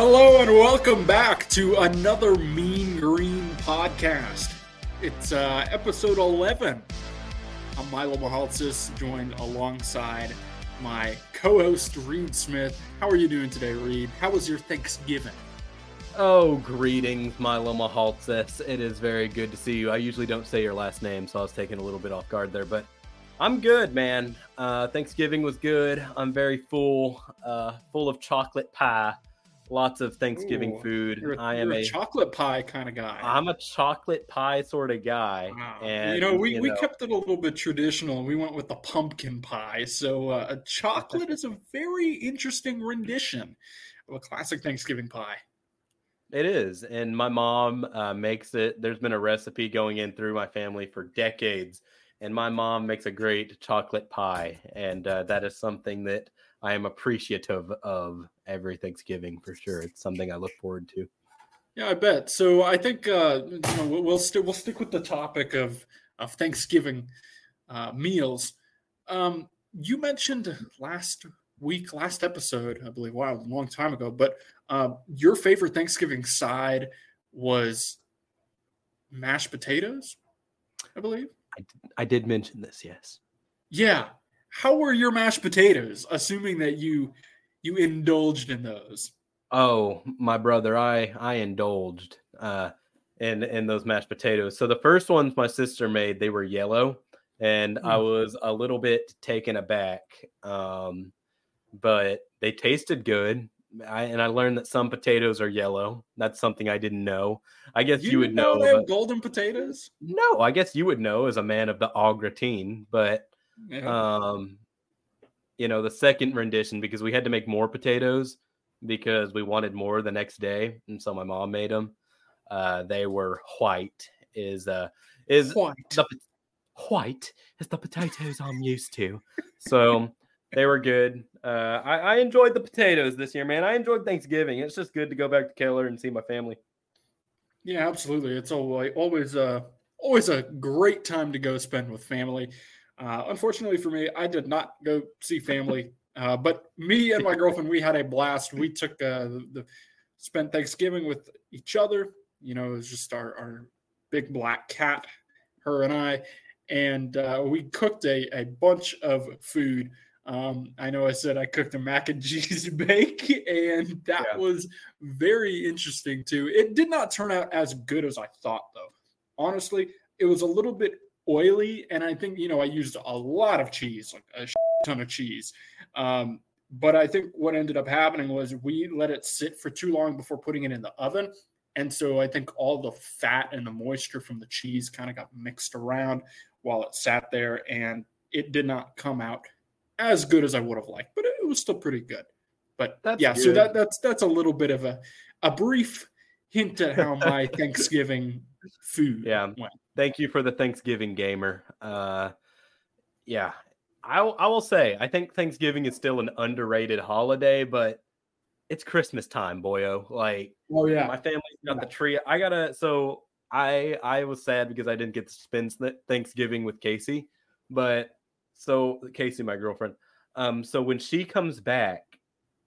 Hello and welcome back to another Mean Green podcast. It's uh, episode 11. I'm Milo Mahaltsis, joined alongside my co-host Reed Smith. How are you doing today, Reed? How was your Thanksgiving? Oh, greetings, Milo Mahaltsis. It is very good to see you. I usually don't say your last name, so I was taken a little bit off guard there, but I'm good, man. Uh, Thanksgiving was good. I'm very full, uh, full of chocolate pie lots of Thanksgiving Ooh, food. I am a, a chocolate pie kind of guy. I'm a chocolate pie sort of guy. Wow. And you know, we, you we know, kept it a little bit traditional. We went with the pumpkin pie. So, uh, a chocolate is a very interesting rendition of a classic Thanksgiving pie. it is, and my mom uh, makes it. There's been a recipe going in through my family for decades, and my mom makes a great chocolate pie, and uh, that is something that I am appreciative of every Thanksgiving for sure. It's something I look forward to. Yeah, I bet. So, I think uh, you know we'll we'll, st- we'll stick with the topic of of Thanksgiving uh, meals. Um, you mentioned last week, last episode, I believe, wow, a long time ago, but uh, your favorite Thanksgiving side was mashed potatoes, I believe. I did mention this, yes. Yeah. How were your mashed potatoes? Assuming that you you indulged in those. Oh, my brother, I I indulged uh in in those mashed potatoes. So the first ones my sister made, they were yellow, and I Mm. was a little bit taken aback. Um, but they tasted good. I and I learned that some potatoes are yellow. That's something I didn't know. I guess you, would didn't know. they have but- golden potatoes. no, I guess you would know as a man of the au gratin, but Yeah. um you know the second rendition because we had to make more potatoes because we wanted more the next day and so my mom made them uh they were white is uh is White. the white is the potatoes i'm used to so they were good uh I, I enjoyed the potatoes this year man i enjoyed thanksgiving it's just good to go back to keller and see my family Yeah, absolutely. It's always always a always a great time to go spend with family. Uh, unfortunately for me, I did not go see family, uh, but me and my girlfriend we had a blast. We took uh, the, the spent Thanksgiving with each other. You know, it was just our our big black cat, her and I, and uh, we cooked a a bunch of food. Um, I know I said I cooked a mac and cheese bake, and that Yeah. was very interesting too. It did not turn out as good as I thought, though. Honestly, it was a little bit oily, and I think you know I used a lot of cheese, like a ton of cheese. Um, but I think what ended up happening was we let it sit for too long before putting it in the oven. And so I think all the fat and the moisture from the cheese kind of got mixed around while it sat there, and it did not come out as good as I would have liked, but it was still pretty good. But That's yeah, so that that's that's a little bit of a a brief hint at how my Thanksgiving food Yeah. went. Thank you for the Thanksgiving gamer. Uh, yeah, I I will say I think Thanksgiving is still an underrated holiday, but it's Christmas time, boyo. Like Oh yeah, my family's got the tree. I gotta. So I I was sad because I didn't get to spend Thanksgiving with Casey, but so Casey, my girlfriend. Um, so when she comes back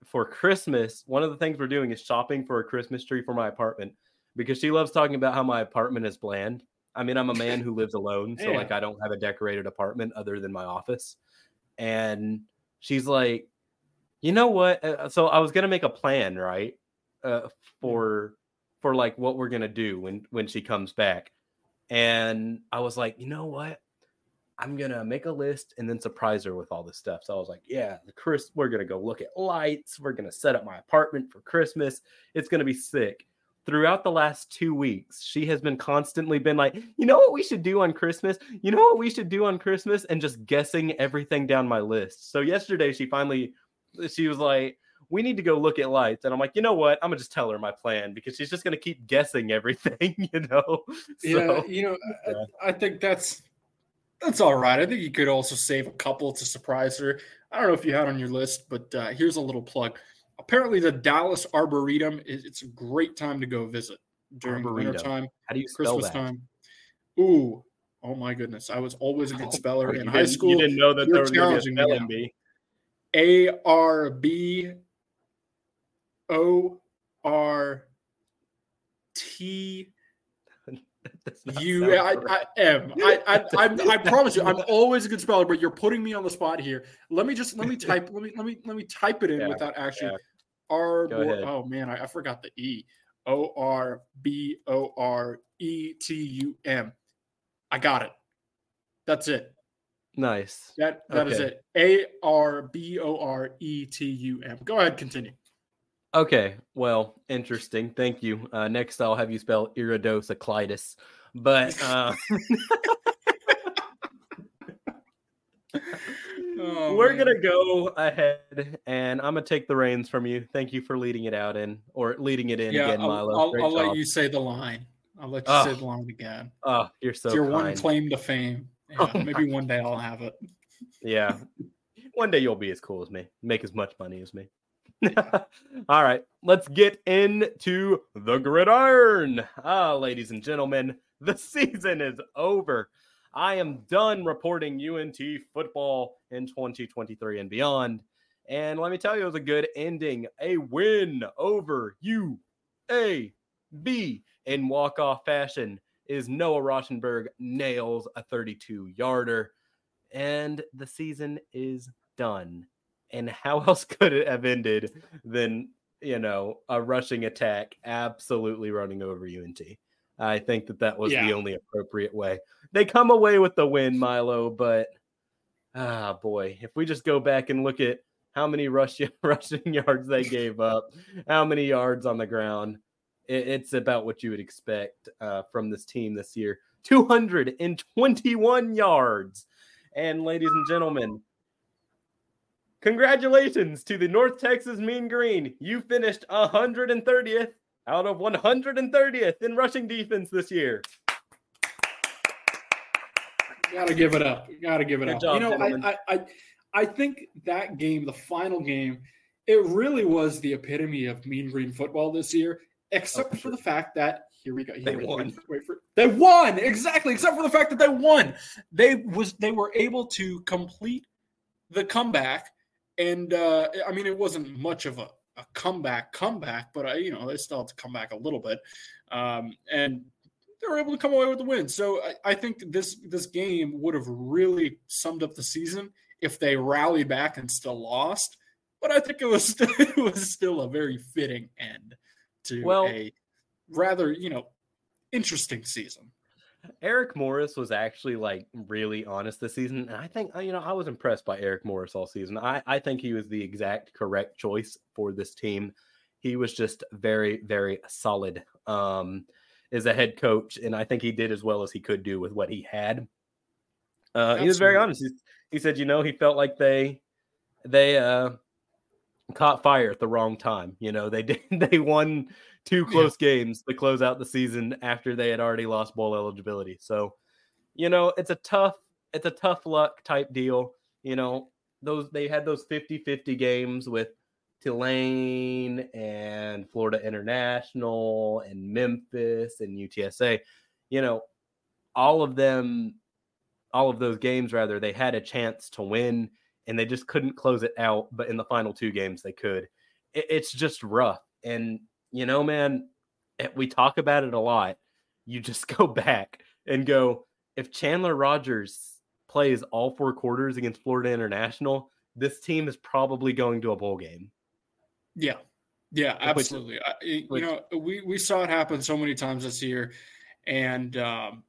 for Christmas, one of the things we're doing is shopping for a Christmas tree for my apartment because she loves talking about how my apartment is bland. I mean, I'm a man who lives alone, so Yeah. like I don't have a decorated apartment other than my office. And she's like, you know what? Uh, So I was gonna make a plan, right? Uh, for for like what we're gonna do when when she comes back. And I was like, you know what? I'm gonna make a list and then surprise her with all this stuff. So I was like, yeah, the Chris, we're gonna go look at lights. We're gonna set up my apartment for Christmas. It's gonna be sick. Throughout the last two weeks, she has been constantly been like, you know what we should do on Christmas? You know what we should do on Christmas? And just guessing everything down my list. So yesterday she finally she was like, we need to go look at lights. And I'm like, you know what? I'm gonna just tell her my plan because she's just gonna keep guessing everything, you know. yeah. So You know, I- I, think that's that's all right. I think you could also save a couple to surprise her. I don't know if you had on your list, but uh, here's a little plug. Apparently, the Dallas Arboretum is it's a great time to go visit during the winter time, how do you spell Christmas that? time. Ooh, oh my goodness! I was always a good oh, speller Oh, in high school. You didn't know that You're there was going to be a spelling bee. A R B O R T That's not U sound I. I am. I I, I I promise you, I'm always a good speller, but you're putting me on the spot here. Let me just let me type. Let me let me let me type it in Yeah, without actually. yeah. R. Oh man, I, I forgot the E. O R B O R E T U M. I got it. That's it. nice. That that is Okay. it. A R B O R E T U M. Go ahead, continue. Okay, well, interesting. Thank you. Uh, next, I'll have you spell iridocyclitis. But uh, Oh, we're gonna go ahead, and I'm gonna take the reins from you. Thank you for leading it out in, or leading it in Yeah, again, I'll, Milo. I'll, I'll let you say the line. I'll let you say Oh, the line again. Oh, you're so it's your one claim to fame. Yeah, Oh maybe one day I'll have it. Yeah. One day you'll be as cool as me, make as much money as me. All right, let's get into the gridiron. Ah, ladies and gentlemen, the season is over. I am done reporting UNT football in 2023 and beyond. And let me tell you, it was a good ending. A win over UAB in walk-off fashion is Noah Rauschenberg nails a 32 yarder and the season is done. And how else could it have ended than, you know, a rushing attack absolutely running over UNT? I think that that was Yeah. the only appropriate way. They come away with the win, Milo, but ah, boy, if we just go back and look at how many rush, rushing yards they gave up, how many yards on the ground, it, it's about what you would expect uh, from this team this year 221 yards. And ladies and gentlemen, congratulations to the North Texas Mean Green. You finished 130th out of 130th in rushing defense this year. Gotta give it up. Gotta give it Good up. job, you know. I, I, I, I think that game, the final game, it really was the epitome of Mean Green football this year, except Oh, for the fact that here we go. They we- won. Wait, wait for they won exactly, except for the fact that they won. They was they were able to complete the comeback, and uh, I mean, it wasn't much of a, a comeback comeback, but I, you know, they still had to come back a little bit, um, and they were able to come away with the win. So I, I think this this game would have really summed up the season if they rallied back and still lost. But I think it was still, it was still a very fitting end to Well- a rather you know interesting season. Eric Morris was actually like really honest this season. And I think, uh, you know, I was impressed by Eric Morris all season. I, I think he was the exact correct choice for this team. He was just very, very solid um, as a head coach. And I think he did as well as he could do with what he had. Uh, he was very honest. He, he said, you know, he felt like they, they, uh, caught fire at the wrong time. You know, they did, they won two Yeah. close games to close out the season after they had already lost bowl eligibility. So, you know, it's a tough, it's a tough luck type deal. You know, those they had those 50-50 games with Tulane and Florida International and Memphis and UTSA. You know, all of them, all of those games rather, they had a chance to win and they just couldn't close it out. But in the final two games, they could. It, it's just rough. And you know, man, eh, we talk about it a lot. You just go back and go, if Chandler Rogers plays all four quarters against Florida International, this team is probably going to a bowl game. Yeah, yeah, Which- absolutely. I, you which- know, we we saw it happen so many times this year, and um,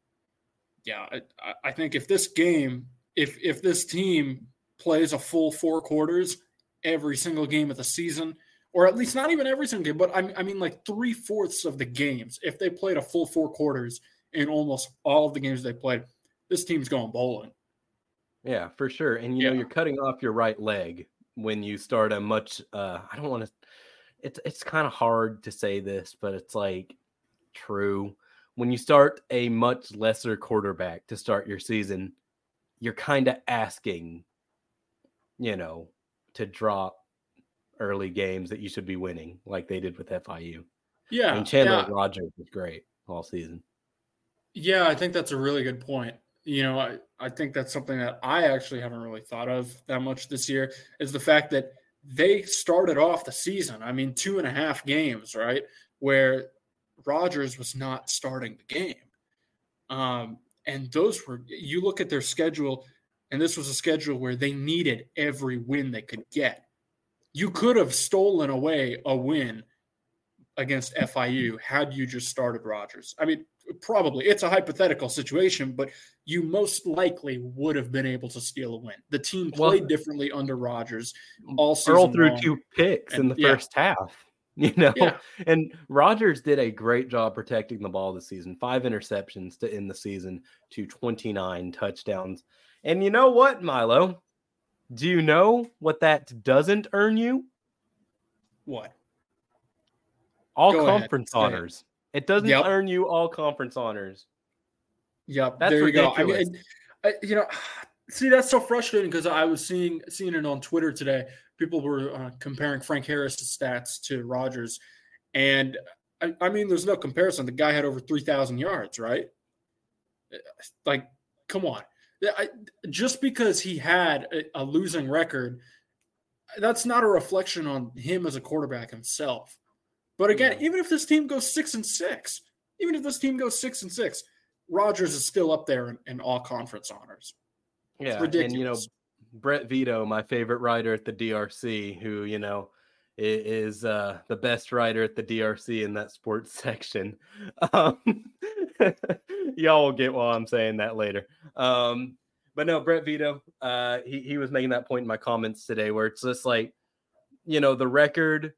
yeah, I, I- I think if this game, if if this team plays a full four quarters every single game of the season, or at least not even every single game, but I, I mean like three fourths of the games, if they played a full four quarters in almost all of the games they played, this team's going bowling. Yeah, for sure. And you know, you're cutting off your right leg when you start a much uh I don't want to it's it's kind of hard to say this, but it's like true. When you start a much lesser quarterback to start your season, you're kind of asking, you know, to drop early games that you should be winning, like they did with FIU. Yeah, And Chandler yeah. Rogers was great all season. Yeah, I think that's a really good point. You know, I, I think that's something that I actually haven't really thought of that much this year is the fact that they started off the season. I mean, two and a half games, right, where Rogers was not starting the game. Um, and those were you look at their schedule, and this was a schedule where they needed every win they could get. You could have stolen away a win against FIU had you just started Rogers. I mean, probably it's a hypothetical situation, but you most likely would have been able to steal a win. The team played well, differently under Rogers all Earl threw two picks and, in the yeah. first half. You know, yeah. and Rogers did a great job protecting the ball this season. Five interceptions to end the season to 29 touchdowns. And you know what, Milo? Do you know what that doesn't earn you? What? All Go conference ahead. honors. It doesn't yep. earn you all conference honors. Yep, that's there ridiculous. you go. I mean, I, you know, see that's so frustrating because I was seeing seeing it on Twitter today. People were uh, comparing Frank Harris's stats to Rogers, and I, I mean, there's no comparison. The guy had over three thousand yards, right? Like, come on. I, just because he had a, a losing record, that's not a reflection on him as a quarterback himself. But again, even if this team goes six and six, even if this team goes six and six, Rogers is still up there in, in all conference honors. Yeah, and you know, Brett Vito, my favorite writer at the DRC, who you know is uh, the best writer at the DRC in that sports section. Um, y'all will get why I'm saying that later. Um, but no, Brett Vito, uh, he he was making that point in my comments today, where it's just like, you know, the record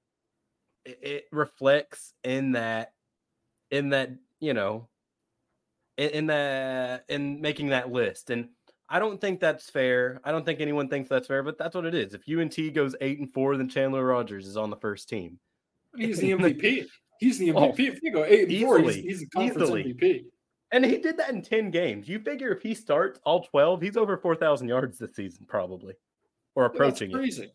it reflects in that in that you know in, in that in making that list and I don't think that's fair. I don't think anyone thinks that's fair, but that's what it is. If UNT goes eight and four, then Chandler Rogers is on the first team. He's the MVP. He's the MVP. Oh, if you go eight and easily, four, he's, he's the conference easily. MVP. And he did that in 10 games. You figure if he starts all 12, he's over 4,000 yards this season, probably, or approaching it. That's crazy. It.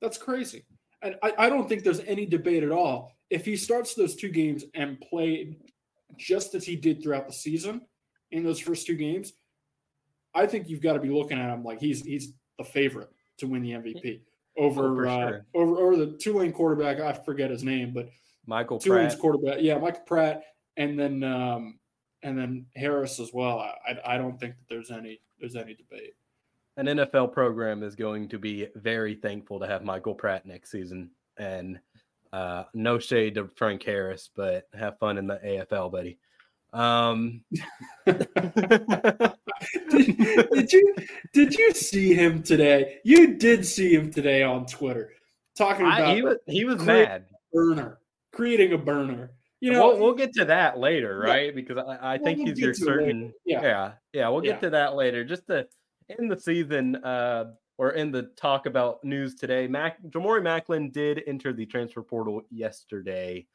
That's crazy and I, I don't think there's any debate at all. If he starts those two games and played just as he did throughout the season in those first two games, I think you've got to be looking at him like he's he's the favorite to win the MVP over oh, uh, sure. over over the Tulane quarterback. I forget his name, but Michael Pratt. quarterback. Yeah, Michael Pratt, and then um, and then Harris as well. I I don't think that there's any there's any debate an NFL program is going to be very thankful to have Michael Pratt next season. And uh, no shade to Frank Harris, but have fun in the AFL, buddy. Um, did, did, you did you see him today? You did see him today on Twitter talking about I, he was he was mad burner creating a burner. You know, we'll, we'll get to that later, right? Yeah. Because I, I think we'll he's your certain. Yeah. yeah, yeah, we'll get yeah. to that later. Just to in the season, uh, or in the talk about news today, Mac Jamori Maclin did enter the transfer portal yesterday.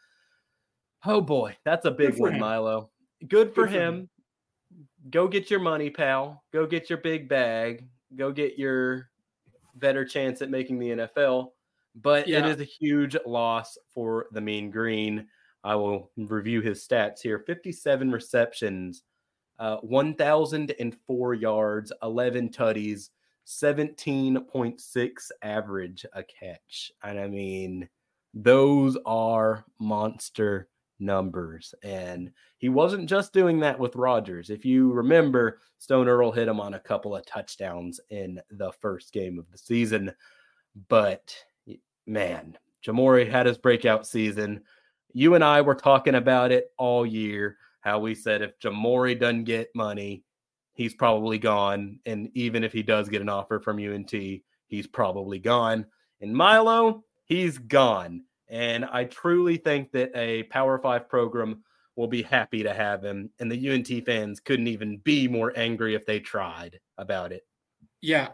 Oh boy, that's a big one, him. Milo. Good for, Good him. him. Go get your money, pal. Go get your big bag. Go get your better chance at making the NFL. But yeah. it is a huge loss for the Mean Green. I will review his stats here 57 receptions, uh, 1,004 yards, 11 tutties, 17.6 average a catch. And I mean, those are monster numbers. And he wasn't just doing that with Rogers. If you remember, Stone Earl hit him on a couple of touchdowns in the first game of the season. But man, Jamori had his breakout season. You and I were talking about it all year how we said if Jamori doesn't get money, he's probably gone. And even if he does get an offer from UNT, he's probably gone. And Milo, he's gone. And I truly think that a Power Five program will be happy to have him. And the UNT fans couldn't even be more angry if they tried about it. Yeah,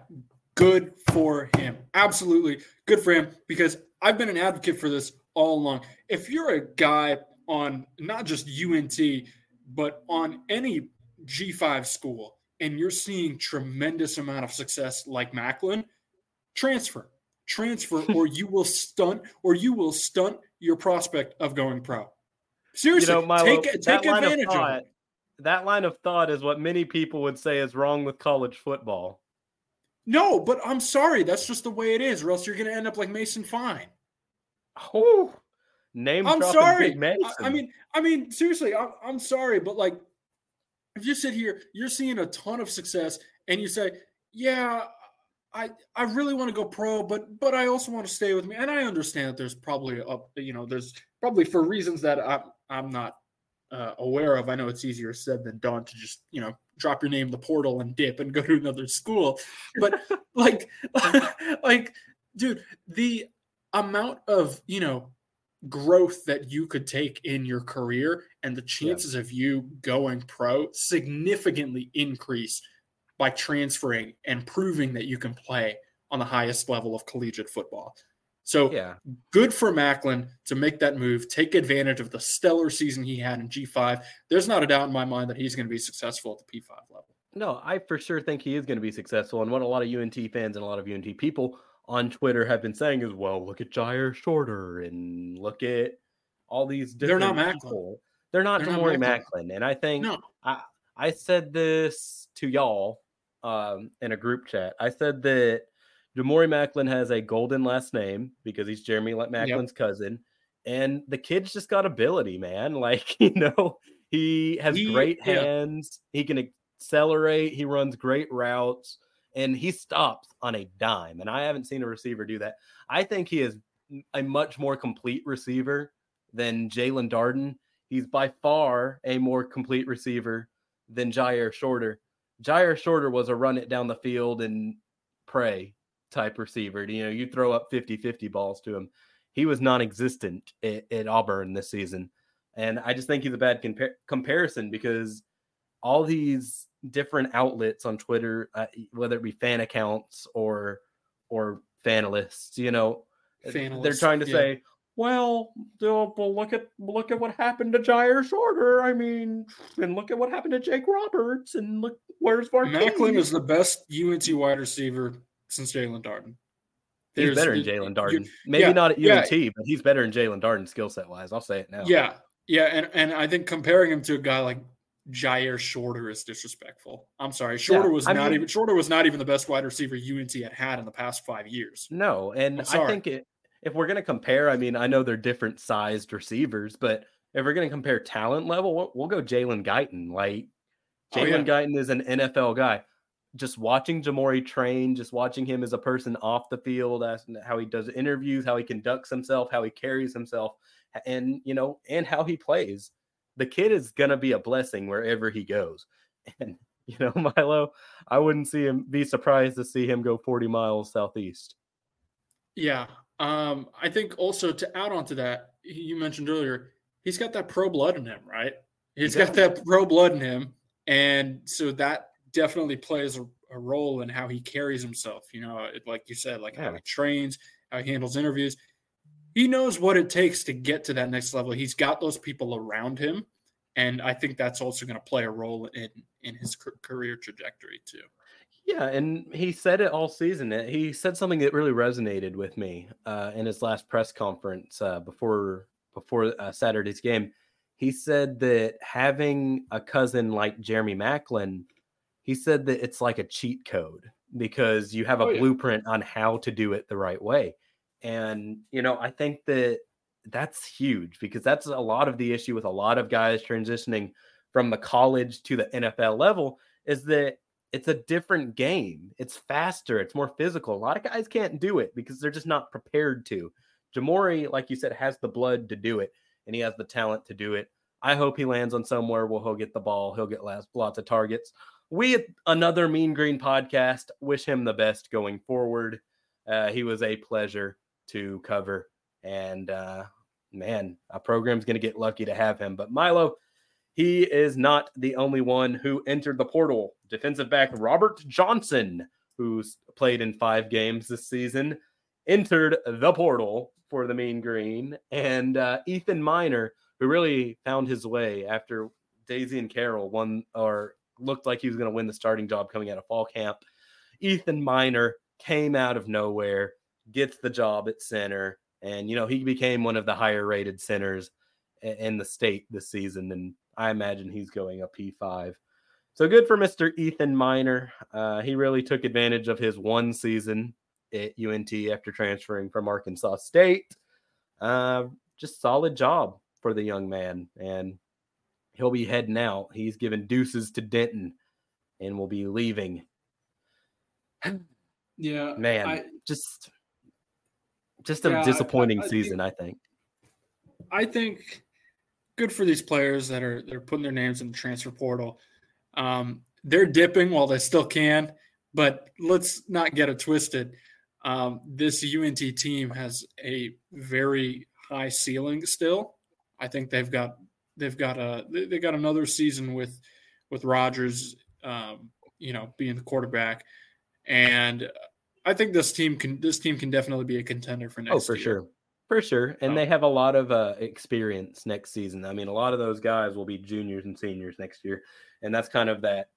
good for him. Absolutely good for him because I've been an advocate for this all along. If you're a guy on not just UNT, but on any G5 school, and you're seeing tremendous amount of success like Maclin, transfer, transfer, or you will stunt, or you will stunt your prospect of going pro. Seriously, you know, Milo, take take advantage of, thought, of it. That line of thought is what many people would say is wrong with college football. No, but I'm sorry. That's just the way it is, or else you're going to end up like Mason Fine. Oh, name. I'm sorry. I, I, mean, I mean, seriously, I'm, I'm sorry, but like, if you sit here, you're seeing a ton of success, and you say, "Yeah, I I really want to go pro, but but I also want to stay with me." And I understand that there's probably a you know there's probably for reasons that I'm I'm not uh, aware of. I know it's easier said than done to just you know drop your name in the portal and dip and go to another school, but like like dude, the amount of you know growth that you could take in your career and the chances yeah. of you going pro significantly increase by transferring and proving that you can play on the highest level of collegiate football. So yeah. good for Maclin to make that move, take advantage of the stellar season he had in G5. There's not a doubt in my mind that he's going to be successful at the P5 level. No, I for sure think he is going to be successful. And what a lot of UNT fans and a lot of UNT people on Twitter have been saying is, well, look at Jyaire Shorter and look at all these different They're not Maclin. People. They're not They're Maclin. Maclin. And I think no. I, I said this to y'all um, in a group chat. I said that Jamori Maclin has a golden last name because he's Jeremy Maclin's yep. cousin. And the kid's just got ability, man. Like, you know, he has he, great hands. Yeah. He can accelerate. He runs great routes and he stops on a dime. And I haven't seen a receiver do that. I think he is a much more complete receiver than Jaelon Darden. He's by far a more complete receiver than Jyaire Shorter. Jyaire Shorter was a run it down the field and pray type receiver. You know, you throw up 50 50 balls to him. He was non existent at, at, Auburn this season. And I just think he's a bad compar- comparison because all these different outlets on Twitter, uh, whether it be fan accounts or or fanalists, you know, fanalists, they're trying to yeah. say, well, look at look at what happened to Jyaire Shorter. I mean, and look at what happened to Jake Roberts, and look where's Mark. Maclin is the best UNT wide receiver since Jaelon Darden. There's, he's better than Jaelon Darden. Maybe yeah, not at UNT, yeah. but he's better than Jaelon Darden skill set wise. I'll say it now. Yeah, yeah, and and I think comparing him to a guy like Jyaire Shorter is disrespectful. I'm sorry, Shorter yeah, was I not mean, even Shorter was not even the best wide receiver UNT had had in the past five years. No, and I think it, if we're going to compare, I mean, I know they're different sized receivers, but if we're going to compare talent level, we'll, we'll go Jalen Guyton. Like Jalen oh, yeah. Guyton is an NFL guy just watching Jamori train, just watching him as a person off the field, as how he does interviews, how he conducts himself, how he carries himself, and you know, and how he plays. The kid is gonna be a blessing wherever he goes. And you know, Milo, I wouldn't see him be surprised to see him go 40 miles southeast. Yeah. Um, I think also to add on to that, you mentioned earlier, he's got that pro blood in him, right? He's got that pro blood in him. And so that definitely plays a, a, role in how he carries himself. You know, it, like you said, like yeah. how he trains, how he handles interviews. He knows what it takes to get to that next level. He's got those people around him, and I think that's also going to play a role in in his career trajectory too. Yeah, and he said it all season. He said something that really resonated with me uh, in his last press conference uh, before before uh, Saturday's game. He said that having a cousin like Jeremy Maclin he said that it's like a cheat code because you have a oh, blueprint on how to do it the right way. And, you know, I think that that's huge because that's a lot of the issue with a lot of guys transitioning from the college to the NFL level is that it's a different game. It's faster, it's more physical. A lot of guys can't do it because they're just not prepared to. Jamori, like you said, has the blood to do it and he has the talent to do it. I hope he lands on somewhere where he'll get the ball, he'll get lots, lots of targets we at another Mean Green podcast wish him the best going forward. Uh, he was a pleasure to cover, and uh, man, a program's going to get lucky to have him. But Milo, he is not the only one who entered the portal. Defensive back Robert Johnson, who's played in five games this season, entered the portal for the Mean Green, and uh, Ethan Miner, who really found his way after Daisy and Carol won or looked like he was going to win the starting job coming out of fall camp. Ethan Miner came out of nowhere, gets the job at center, and you know he became one of the higher rated centers in the state this season. And I imagine he's going a P5. So good for Mr. Ethan Miner. Uh, he really took advantage of his one season at UNT after transferring from Arkansas State. Uh, just solid job for the young man, and he'll be heading out. He's given deuces to Denton, and will be leaving. Yeah, man, I, just just a Yeah, disappointing I- I season, I think. I think good for these players that are they're putting their names in the transfer portal. Um, they're dipping while they still can, but let's not get it twisted. Um, this UNT team has a very high ceiling still. I think they've got they've got a they, got another season with with Rogers, um, you know, being the quarterback, and I think this team can this team can definitely be a contender for next. Oh, for year. sure. For sure. And Oh. they have a lot of uh, experience next season. I mean, a lot of those guys will be juniors and seniors next year. And that's kind of that,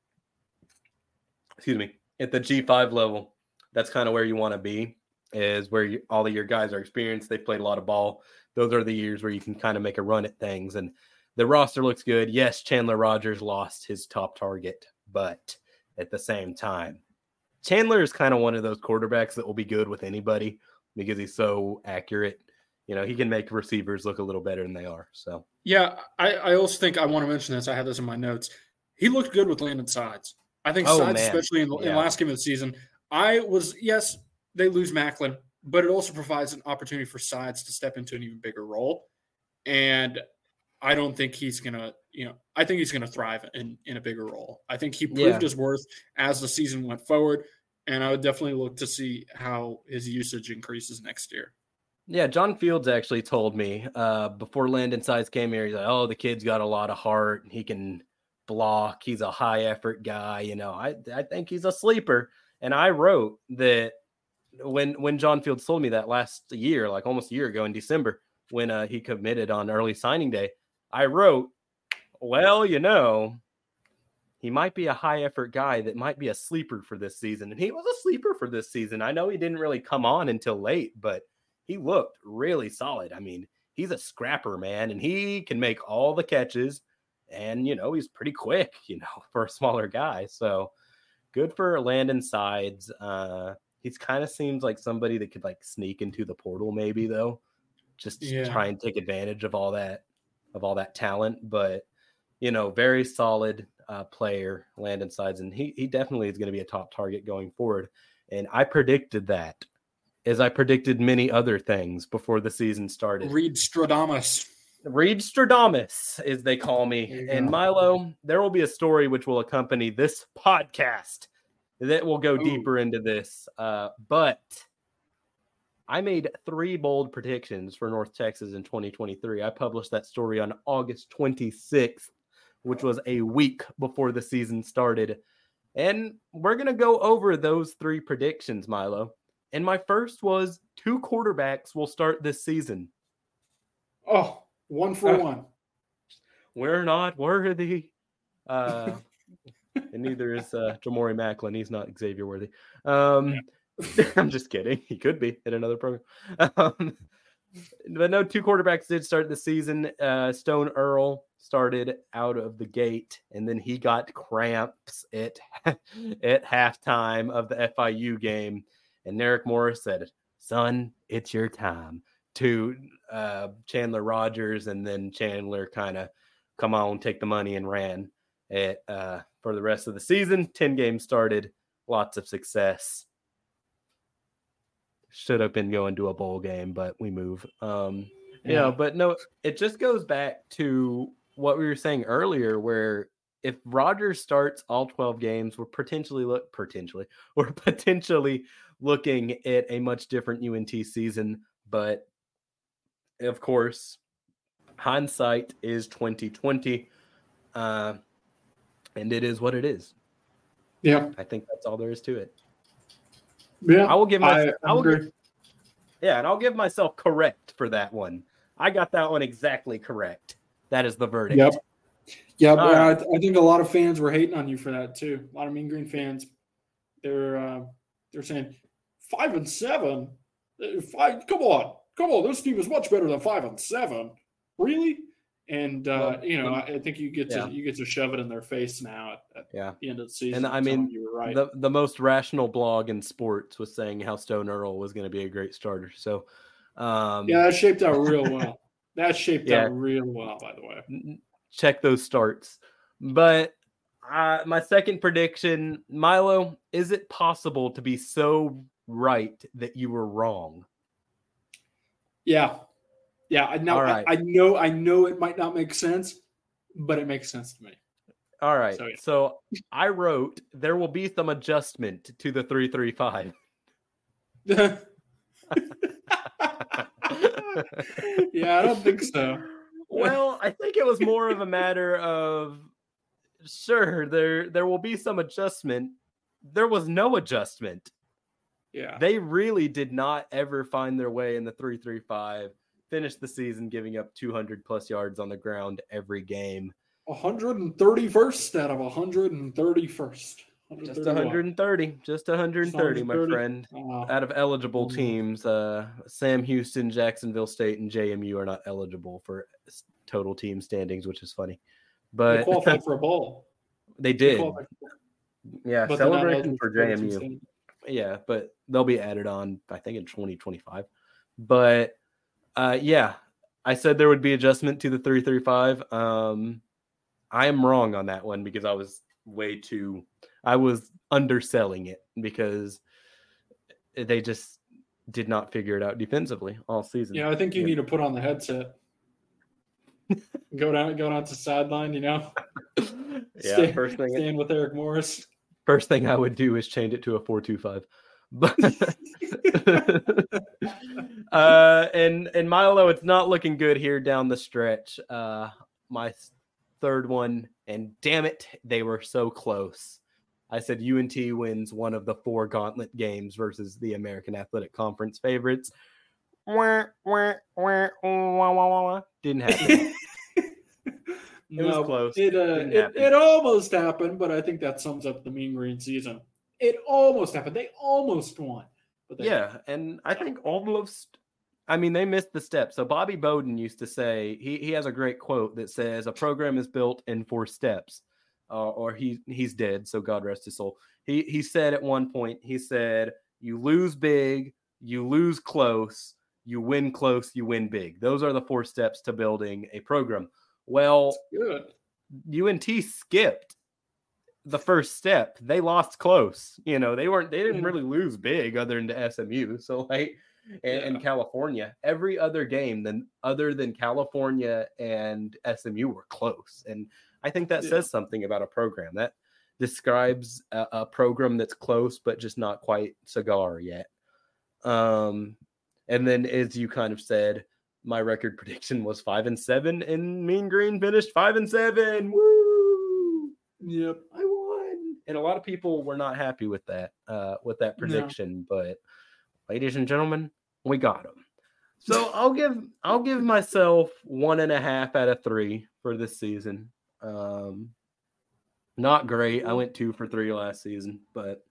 excuse me, at the G5 level, that's kind of where you want to be, is where you, all of your guys are experienced. They've played a lot of ball. Those are the years where you can kind of make a run at things. And the roster looks good. Yes, Chandler Rogers lost his top target, but at the same time, Chandler is kind of one of those quarterbacks that will be good with anybody because he's so accurate. You know, he can make receivers look a little better than they are. So Yeah, I, I also think I want to mention this. I had this in my notes. He looked good with Landon Sides. I think Oh, Sides, man. especially in, in Yeah. last game of the season, I was yes, they lose Maclin, but it also provides an opportunity for Sides to step into an even bigger role. And I don't think he's gonna, you know, I think he's gonna thrive in in a bigger role. I think he proved Yeah. his worth as the season went forward, and I would definitely look to see how his usage increases next year. yeah, John Fields actually told me uh, before Landon Sides came here, he's like, "Oh, the kid's got a lot of heart. He can block. He's a high effort guy. You know, I I think he's a sleeper." And I wrote that when when John Fields told me that last year, like almost a year ago in December, when uh, he committed on early signing day, I wrote, "Well, you know." He might be a high effort guy that might be a sleeper for this season. And he was a sleeper for this season. I know he didn't really come on until late, but he looked really solid. I mean, he's a scrapper, man, and he can make all the catches. And, you know, he's pretty quick, you know, for a smaller guy. So good for Landon Sides. Uh, he's kind of seems like somebody that could like sneak into the portal, maybe though, just Yeah. try and take advantage of all that of all that talent. But you know, very solid uh, player, Landon Sides, and he he definitely is going to be a top target going forward. And I predicted that, as I predicted many other things before the season started. Reed Stradamus. Reed Stradamus, as they call me. And go. Milo, there will be a story which will accompany this podcast that will go Ooh. deeper into this. Uh, but I made three bold predictions for North Texas in 2023. I published that story on August 26th, which was a week before the season started. And we're going to go over those three predictions, Milo. And my first was two quarterbacks will start this season. Oh, one for Uh, one. we're not worthy. Uh, and neither is uh, Jamori Maclin. He's not Xavier worthy. Um, I'm just kidding. He could be in another program. Um, but no, two quarterbacks did start the season. Uh, Stone Earl started out of the gate, and then he got cramps at at halftime of the FIU game. And Eric Morris said, "Son, it's your time." To uh, Chandler Rogers, and then Chandler kind of come on, take the money, and ran it uh, for the rest of the season. 10 games started, lots of success. Should have been going to a bowl game, but we move. Um, you know, Yeah. but no, it just goes back to what we were saying earlier, where if Rogers starts all 12 games, we're potentially look potentially we're potentially looking at a much different UNT season. But of course, hindsight is 2020. Uh, and it is what it is. Yeah. I think that's all there is to it. Yeah. I will give I, myself, I will agree. give, yeah, and I'll give myself correct for that one. I got that one exactly correct. That is the verdict. Yep. Yeah, but All I, right. I think a lot of fans were hating on you for that too. A lot of Mean Green fans, they're uh, they're saying five and seven. Uh, Five, come on, come on. This team is much better than five and seven. Really? And uh, Well, you know I, I think you get to you get to shove it in their face now at, at Yeah. the end of the season. I mean, you were right. The the most rational blog in sports was saying how Stone Earl was going to be a great starter. So, um, yeah, that shaped out real well. That shaped Yeah. out real well, by the way. check those starts. But uh, my second prediction, Milo, is it possible to be so right that you were wrong? Yeah, yeah. I know. Right. I, I know. I know it might not make sense, but it makes sense to me. All right. So, yeah. So I wrote there will be some adjustment to the 335. yeah, I don't think so. well, I think it was more of a matter of sure there there will be some adjustment. There was no adjustment. Yeah, They really did not ever find their way in the 335. Finished the season giving up 200 plus yards on the ground every game. 131st out of 131st. Just 130, just 130, my friend. Uh, Out of eligible Mhm. teams, uh, Sam Houston, Jacksonville State, and JMU are not eligible for total team standings, which is funny. they But qualified for a bowl. they They did, for- yeah. but they're Celebration for for JMU. yeah but they'll be added on i think in 2025 but uh yeah i said there would be adjustment to the 335 um i am wrong on that one because i was way too i was underselling it because they just did not figure it out defensively all season Yeah, I think you Yeah. need to put on the headset. go down, go down to sideline. You know, yeah Stay- first thing stand with Eric Morris. first thing i would do is change it to a 425 but uh and and milo it's not looking good here down the stretch. Uh my third one and damn it they were so close. I said unt wins one of the four gauntlet games versus the american athletic conference favorites. Wah, wah, wah, didn't happen. It was close. It, uh, Didn't it, it almost happened, but I think that sums up the Mean Green season. It almost happened. They almost won. But Yeah, and I think almost. I mean, they missed the step. So Bobby Bowden used to say he he has a great quote that says, "A program is built in four steps," uh, or he he's dead, so God rest his soul. He he said at one point, he said, "You lose big, you lose close, you win close, you win big. Those are the four steps to building a program." Well, good. UNT skipped the first step. They lost close. You know, they weren't they didn't Mhm. really lose big other than to SMU. So like in, in Yeah. California, every other game than other than California and SMU were close. And I think that Yeah. says something about a program that describes a, a program that's close but just not quite cigar yet. Um and then as you kind of said, my record prediction was five and seven, and Mean Green finished five and seven. Woo! Yep. I. And a lot of people were not happy with that, uh, with that No. prediction. But, ladies and gentlemen, we got them. So I'll give I'll give myself one and a half out of three for this season. Um, not great. I went two for three last season, but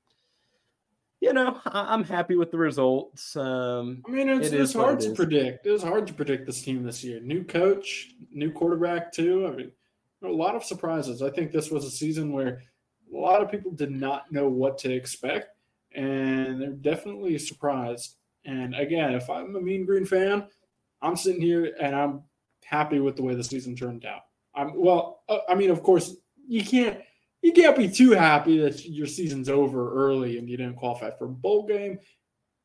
you know I, I'm happy with the results. Um, I mean, it's, It it's hard it to predict. It was hard to predict this team this year. New coach, new quarterback, too. I mean, a lot of surprises. I think this was a season where a lot of people did not know what to expect, and they're definitely surprised. And again, if I'm a Mean Green fan, I'm sitting here and I'm happy with the way the season turned out. I'm well. uh, I mean, of course, you can't you can't be too happy that your season's over early and you didn't qualify for a bowl game,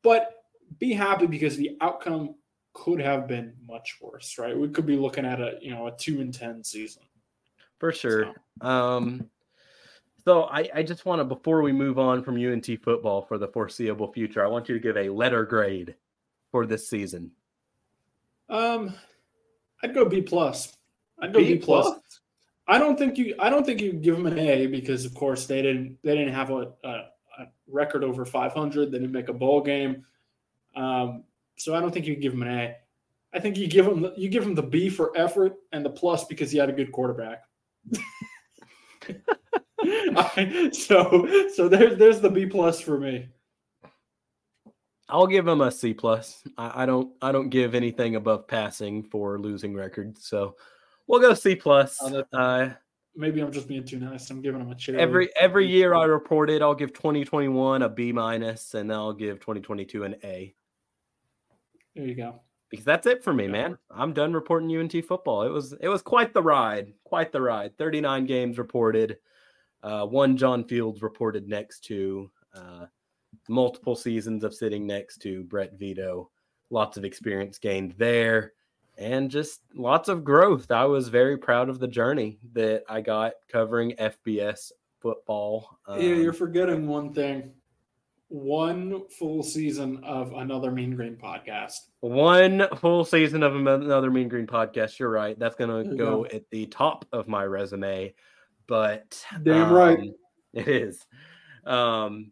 but be happy because the outcome could have been much worse, right? We could be looking at a you know a two and ten season. for sure. So, Um, so I, I just want to before we move on from UNT football for the foreseeable future, I want you to give a letter grade for this season. um, I'd go B plus. I'd go B, plus. I don't think you. I don't think you give them an A because, of course, they didn't. They didn't have a, a, a record over 500. They didn't make a bowl game. Um, so I don't think you give them an A. I think you give them. You give them the B for effort and the plus because he had a good quarterback. I- so so there's there's the B plus for me. I'll give him a C plus. I, I don't I don't give anything above passing for losing records. So we'll go C plus. Uh, Maybe I'm just being too nice. I'm giving them a cheer. every every year I report it, I'll give 2021 a B minus, and then I'll give 2022 an A. There you go. because that's it for me, man. I'm done reporting UNT football. It was it was quite the ride, quite the ride. 39 games reported, uh, one John Fields reported next to, uh, multiple seasons of sitting next to Brett Vito. Lots of experience gained there, and just lots of growth. I was very proud of the journey that I got covering FBS football. yeah, Um, you're forgetting one thing. One full season of another Mean Green podcast. One full season of another Mean Green podcast. You're right. That's gonna go go. at the top of my resume, but Damn right. um, it is. Um,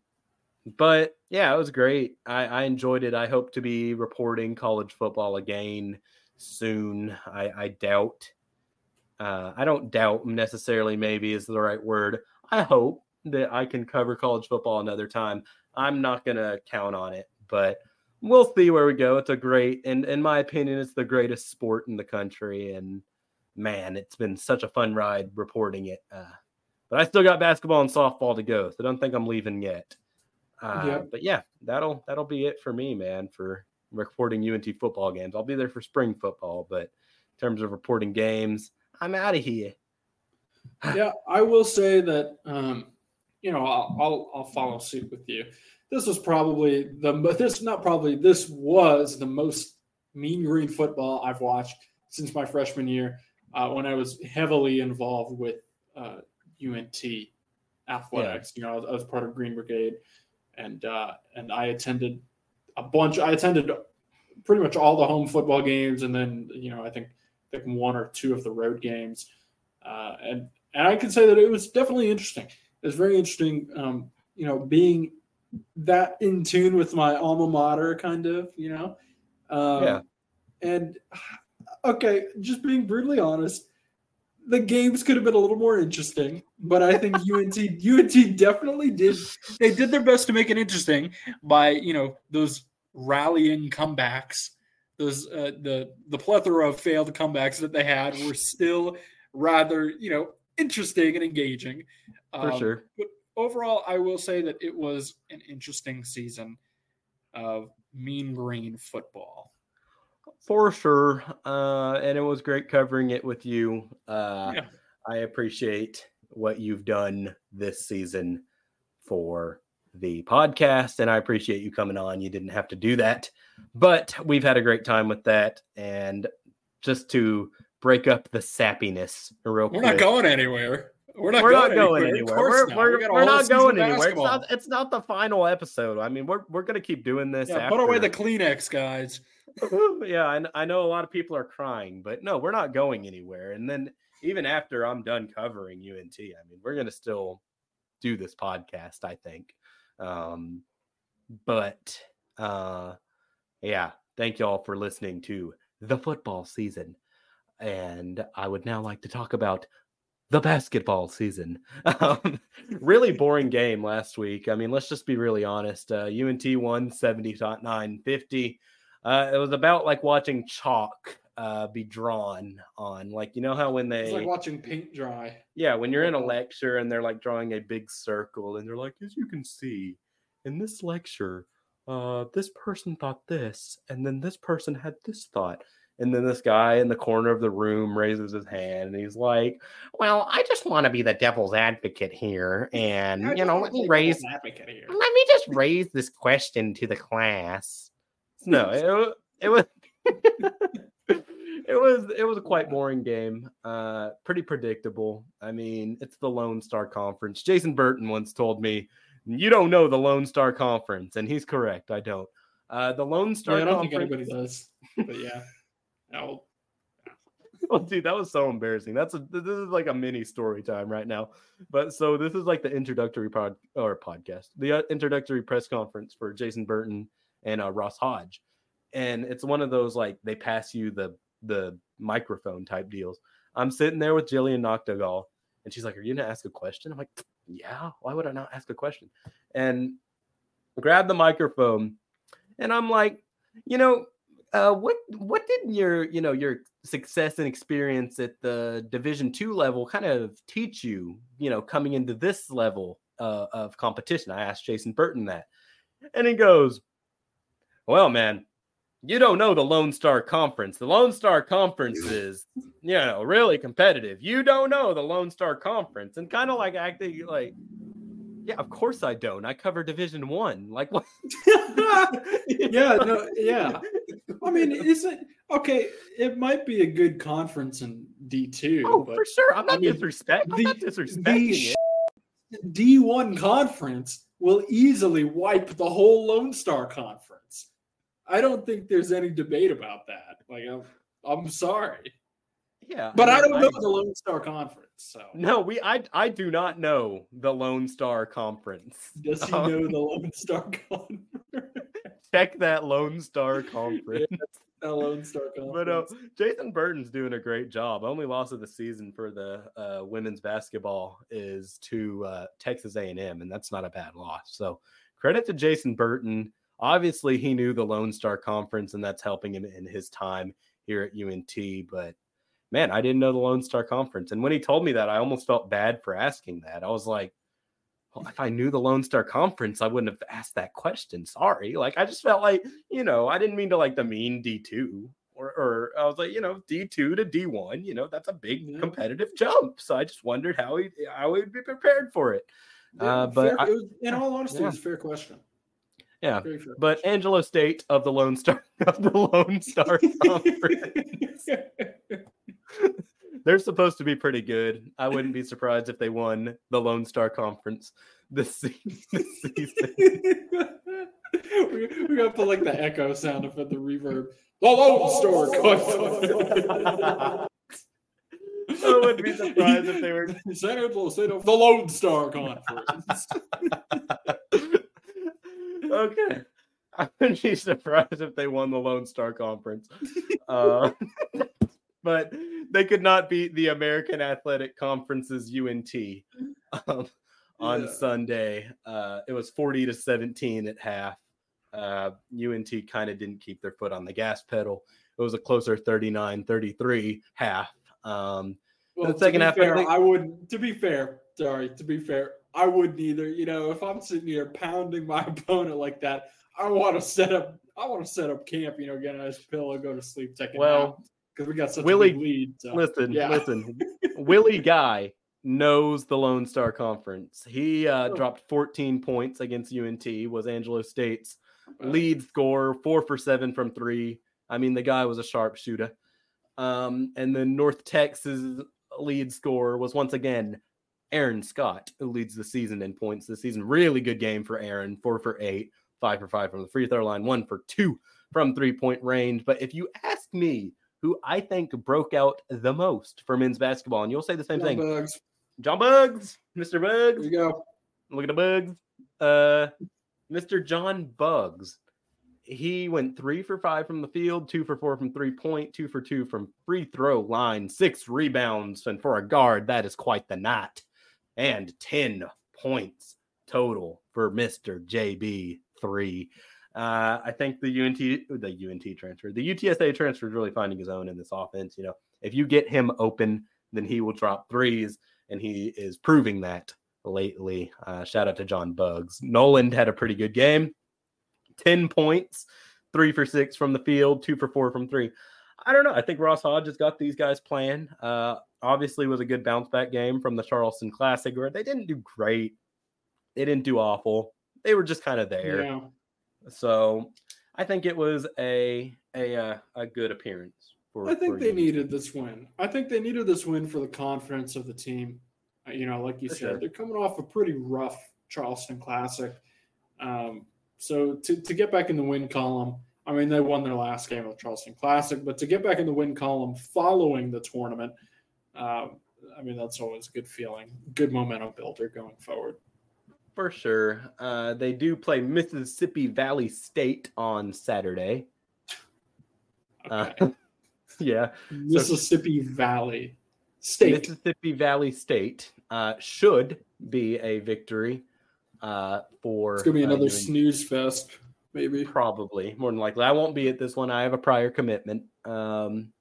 but yeah, it was great. I, I enjoyed it. I hope to be reporting college football again soon. I, I doubt. Uh, I don't doubt necessarily. Maybe is the right word. I hope that I can cover college football another time. I'm not gonna count on it, but we'll see where we go. It's a great, and in my opinion, it's the greatest sport in the country. And man, it's been such a fun ride reporting it. Uh, but I still got basketball and softball to go, so don't think I'm leaving yet. Uh. But yeah, that'll that'll be it for me, man. For reporting UNT football games, I'll be there for spring football, but in terms of reporting games, I'm out of here. yeah, I will say that um, you know I'll, I'll I'll follow suit with you. This was probably the this not probably this was the most mean green football I've watched since my freshman year uh, when I was heavily involved with uh, UNT athletics. You know, I was, I was part of Green Brigade, and uh, and I attended a bunch. I attended pretty much all the home football games, and then you know I think I think one or two of the road games. Uh, and and I can say that it was definitely interesting. It was very interesting, um, you know, being that in tune with my alma mater, kind of, you know. Um, Yeah. And okay, just being brutally honest, the games could have been a little more interesting, but I think UNT UNT definitely did. They did their best to make it interesting by you know those rallying comebacks. Those uh, the the plethora of failed comebacks that they had were still rather you know interesting and engaging. For Um, sure. But overall, I will say that it was an interesting season of Mean Green football. For sure. Uh, and it was great covering it with you. Uh, Yeah. I appreciate what you've done this season for the podcast, and I appreciate you coming on. You didn't have to do that, but we've had a great time with that. And just to break up the sappiness real We're quick. not going anywhere. We're not we're going not going anywhere. anywhere. We're, not. we're, We we're not going anywhere. It's not, it's not the final episode. I mean, we're, we're going to keep doing this. Yeah, put away the. Kleenex, guys. yeah, I, I know a lot of people are crying, but no, we're not going anywhere. And then even after I'm done covering UNT, I mean, we're gonna still do this podcast, I think. Um, but uh, yeah, thank y'all for listening to the football season, and I would now like to talk about the basketball season. Um, really boring game last week. I mean, let's just be really honest. Uh, UNT won 79 50. Uh, it was about like watching chalk uh, be drawn on. Like, you know how when It's they, like watching paint dry. yeah, when you're in a lecture and they're like drawing a big circle and they're like, as you can see in this lecture, uh, this person thought this, and then this person had this thought. And then this guy in the corner of the room raises his hand and he's like, Well, I just want to be the devil's advocate here. And, you know, let me raise let me just raise this question to the class. No, it, it was it was it was a quite boring game. Uh pretty predictable. I mean, it's the Lone Star Conference. Jason Burton once told me, "You don't know the Lone Star Conference." And he's correct. I don't. Uh the Lone Star Yeah, I don't think Conference anybody does. But yeah. No. Oh, dude, that was so embarrassing. That's a this is like a mini story time right now. But so this is like the introductory pod or podcast, the uh, introductory press conference for Jason Burton and uh, Ross Hodge, and it's one of those like they pass you the the microphone type deals. I'm sitting there with Jillian Noctegal, and she's like, "Are you gonna ask a question?" I'm like, "Yeah. Why would I not ask a question?" And grab the microphone, and I'm like, you know, uh, what what did your you know your success and experience at the Division two level kind of teach you? You know, coming into this level uh, of competition. I asked Jason Burton that, and he goes, "Well, man, you don't know the Lone Star Conference. The Lone Star Conference is, you know, really competitive. You don't know the Lone Star Conference, and kind of like acting like." Yeah, of course I don't. I cover Division One. Like what? yeah, no, yeah. I mean, isn't okay? It might be a good conference in D two. Oh, for sure. I'm not I mean, disrespect. I'm the- not disrespecting it. D one conference will easily wipe the whole Lone Star conference. I don't think there's any debate about that. Like, I'm, I'm sorry, Yeah, but I mean, don't know the Lone Star conference. So, No, we I I do not know the Lone Star Conference. does he Um, know the Lone Star conference? Check that Lone Star Conference. The Lone Star conference. But uh, Jason Burton's doing a great job. Only loss of the season for the uh, women's basketball is to uh, Texas A&M, and that's not a bad loss. So credit to Jason Burton. Obviously, he knew the Lone Star Conference, and that's helping him in his time here at UNT. But man, I didn't know the Lone Star Conference, and when he told me that, I almost felt bad for asking that. I was like. Well, if I knew the Lone Star Conference, I wouldn't have asked that question. Sorry. Like I just felt like, you know, I didn't mean to like demean D2 or or I was like, you know, D2 to D1, you know, that's a big Yeah. competitive jump. So I just wondered how he how he'd be prepared for it. Yeah, uh, but fair- I- it was, in all honesty, yeah. it was a fair question. Yeah. Fair But Angelo State of the Lone Star of the Lone Star Conference. They're supposed to be pretty good. I wouldn't be surprised if they won the Lone Star Conference this, se- this season. we, we gotta put like the echo sound effect, the reverb. The Lone Star Conference. I wouldn't be surprised if they were San of the Lone Star Conference. okay. I wouldn't be surprised if they won the Lone Star Conference. Uh, but they could not beat the American Athletic Conference's UNT um, on Yeah. Sunday. Uh, it was 40 to 17 at half. Uh, UNT kind of didn't keep their foot on the gas pedal. It was a closer 39 33 half. Um, Well, The second half, I think- I wouldn't. To be fair, sorry. To be fair, I wouldn't either. You know, if I'm sitting here pounding my opponent like that, I want to set up. I want to set up camp. You know, get a nice pillow, go to sleep, take Well, because we got such Willie- a lead. So. listen, yeah. listen. Willie Guy knows the Lone Star Conference. He uh, Oh. dropped 14 points against UNT, was Angelo State's lead scorer, four for seven from three. I mean, the guy was a sharpshooter. Um, and then North Texas lead scorer was once again Aaron Scott, who leads the season in points this season. Really good game for Aaron, four for eight, five for five from the free throw line, one for two from three point range. But if you ask me who I think broke out the most for men's basketball, and you'll say the same John thing, Buggs. John Buggs, Mr. There Buggs, you go. Look at the bugs. Uh, Mr. John Buggs. He went three for five from the field, two for four from three point, two for two from free throw line, six rebounds, and for a guard, that is quite the night. And 10 points total for Mr. JB three. Uh, I think the UNT, the UNT transfer, the UTSA transfer is really finding his own in this offense. You know, if you get him open, then he will drop threes, and he is proving that lately. Uh, shout out to John Buggs. Noland had a pretty good game 10 points, three for six from the field, two for four from three. I don't know. I think Ross Hodge has got these guys playing. Uh, obviously, was a good bounce back game from the Charleston Classic where they didn't do great. They didn't do awful. They were just kind of there. Yeah. So I think it was a a uh, a good appearance. For, I think they you. needed this win. I think they needed this win for the confidence of the team. Uh, You know, like you For said, sure. they're coming off a pretty rough Charleston Classic. Um, so to, to get back in the win column, I mean, they won their last game of the Charleston Classic, but to get back in the win column following the tournament, um, I mean, that's always a good feeling, good momentum builder going forward. For sure. Uh, they do play Mississippi Valley State on Saturday. Okay. Uh, yeah. Mississippi Valley State. Mississippi Valley State uh, should be a victory uh, for. It's gonna be uh, another snooze fest. maybe. Probably, more than likely. I won't be at this one. I have a prior commitment. Um,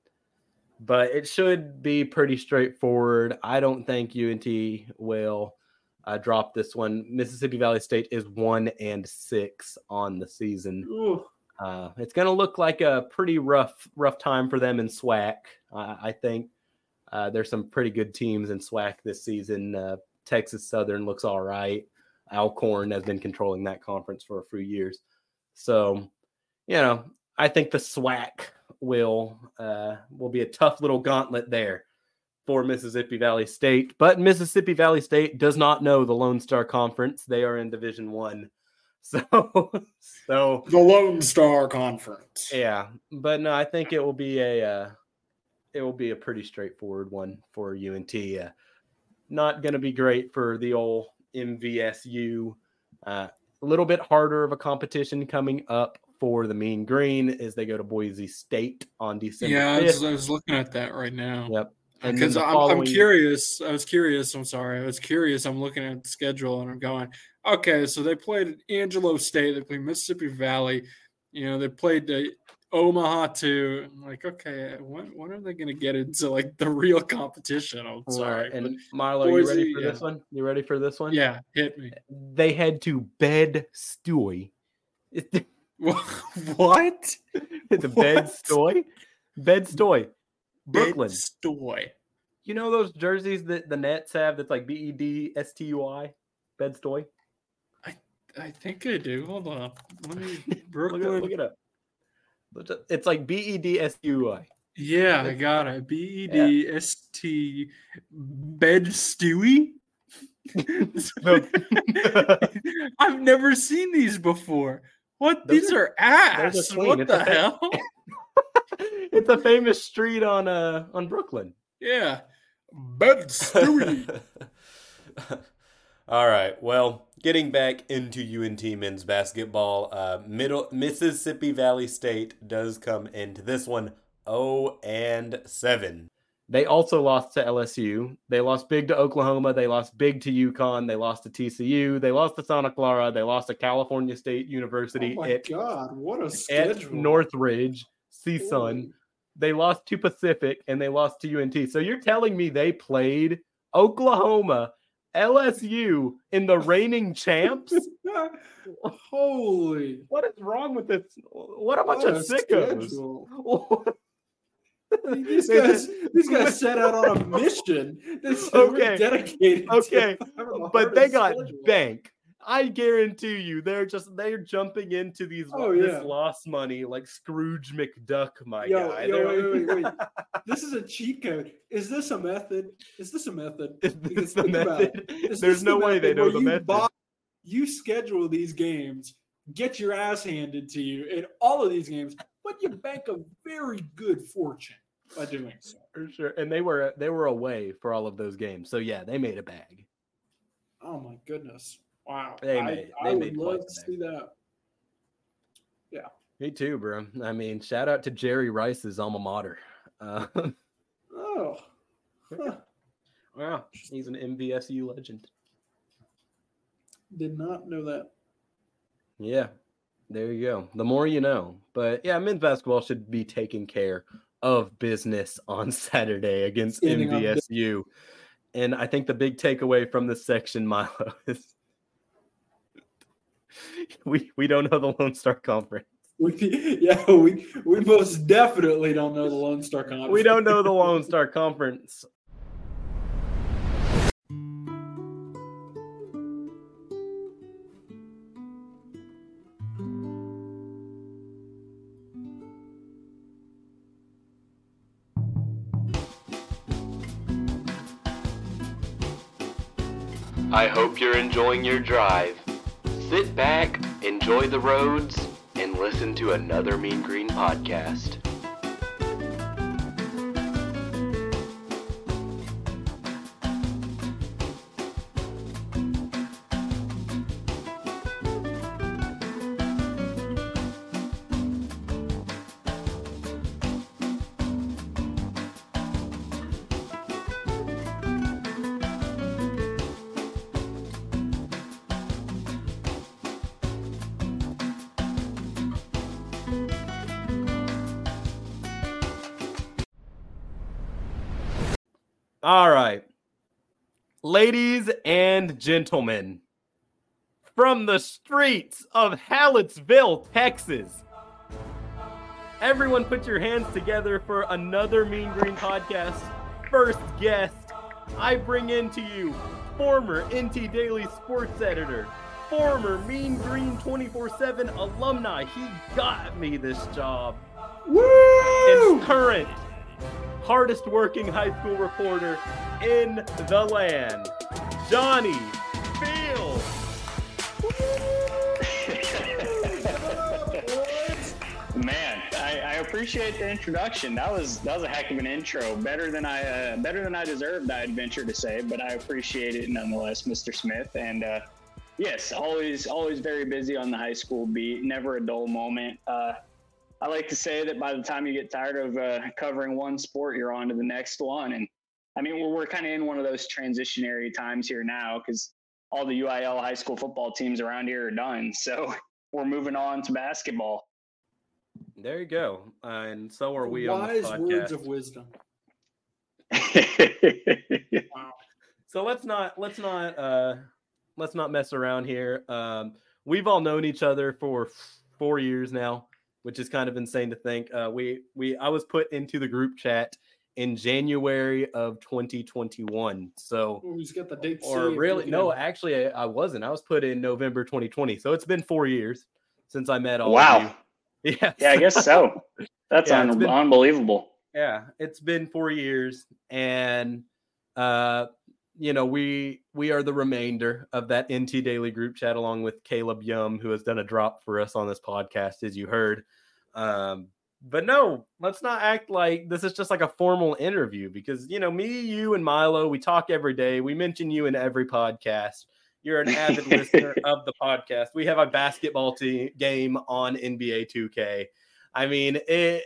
but it should be pretty straightforward. I don't think UNT will uh, drop this one. Mississippi Valley State is one and six on the season. Uh, it's going to look like a pretty rough, rough time for them in SWAC. Uh, I think uh, there's some pretty good teams in SWAC this season. Uh, Texas Southern looks all right. Alcorn has been controlling that conference for a few years. So, you know, I think the SWAC will uh, will be a tough little gauntlet there for Mississippi Valley State. But Mississippi Valley State does not know the Lone Star Conference; they are in Division One. So, so the Lone Star Conference. Yeah, but no, I think it will be a uh, it will be a pretty straightforward one for UNT. Uh, not going to be great for the old MVSU. Uh, a little bit harder of a competition coming up for the Mean Green as they go to Boise State on December. Yeah, I was, I was looking at that right now. Yep. And Because the I'm, I'm curious. I was curious. I'm sorry. I was curious. I'm looking at the schedule and I'm going, okay, so they played at Angelo State. They played Mississippi Valley. You know, they played the Omaha too. I'm like, okay, when, when are they going to get into like the real competition? I'm sorry. Right. And Marlo, you ready for yeah. this one? You ready for this one? yeah, hit me. They head to Bed Stuy. the what? Bed What? Stuy? Bed Stuy. Brooklyn. Stoy. You know those jerseys that the Nets have that's like B E D S T U I? Bed Stuy? I think I do. Hold on. Let me Look it, Brooklyn. look it up. It- It's like B E D S U I. Yeah, I got it. B E D S T bed stewie. I've never seen these before. What? Those these are- are ass. those are clean. What the hell? it's a famous street on uh on Brooklyn. yeah. Bed stewie. All right. Well, getting back into UNT men's basketball, uh, middle Mississippi Valley State does come into this one 0 and 7. They also lost to LSU. They lost big to Oklahoma. They lost big to UConn. They lost to TCU. They lost to Santa Clara. They lost to California State University oh my at, god, what a schedule. at schedule. Northridge, CSUN. They lost to Pacific and they lost to UNT. So you're telling me they played Oklahoma, LSU in the reigning champs? Holy. What is wrong with this? What a bunch what of sickos. These guys, these guys set out on a mission. Said Okay, dedicated. okay, But they got schedule. bank. I guarantee you, they're just they're jumping into these Oh, this yeah. lost money like Scrooge McDuck, my Yo, guy. yo, wait, wait, wait, This is a cheat code. Is this a method? Is this a method? Is this the think about it. method? Is There's this no way they know the you method. buy- you schedule these games, get your ass handed to you in all of these games, but you bank a very good fortune by doing so. For sure. And they were they were away for all of those games. So yeah, they made a bag. Oh my goodness! Wow, They I, made- I they would made quite love to see that. Yeah. Me too, bro. I mean, shout out to Jerry Rice's alma mater. Uh, Oh, huh. wow, he's an MVSU legend. did not know that. Yeah, there you go. The more you know. But yeah, men's basketball should be taking care of business on Saturday against Standing. MVSU. And I think the big takeaway from this section, Milo, is we we don't know the Lone Star Conference. We, yeah, we we most definitely don't know the Lone Star Conference. We don't know the Lone Star Conference. I hope you're enjoying your drive. Sit back, enjoy the roads, and listen to another Mean Green podcast. Ladies and gentlemen, from the streets of Hallettsville, Texas, everyone put your hands together for another Mean Green podcast. First guest, I bring in to you former NT Daily sports editor, former Mean Green 24 7 alumni. He got me this job. Woo! And current hardest working high school reporter in the land, Johnny Fields. Man, I, I, appreciate the introduction. That was that was a heck of an intro. Better than I uh, better than I deserved. I'd venture to say, but I appreciate it nonetheless, Mr. Smith. And uh, yes, always always very busy on the high school beat. Never a dull moment. Uh, I like to say that by the time you get tired of uh, covering one sport, you're on to the next one. And I mean, we're, we're kind of in one of those transitionary times here now because all the UIL high school football teams around here are done. So we're moving on to basketball. There you go. Uh, and so are we Wise on words of wisdom. wow. So let's not let's not uh let's not mess around here. Um we've all known each other for 4 years now which is kind of insane to think. Uh, we we I was put into the group chat in January of 2021. So who's got the date? Or really? No, actually, I, I, wasn't. I was put in November 2020. So it's been four years since I met all. Wow. Yeah. Yeah, I guess so. That's yeah, un- been, unbelievable. Yeah, it's been four years, and uh, you know, we we are the remainder of that NT Daily group chat, along with Caleb Yum, who has done a drop for us on this podcast, as you heard. Um, but no, let's not act like this is just like a formal interview because you know, me, you, and Milo, we talk every day. We mention you in every podcast. You're an avid listener of the podcast. We have a basketball team game on NBA 2K. I mean, it,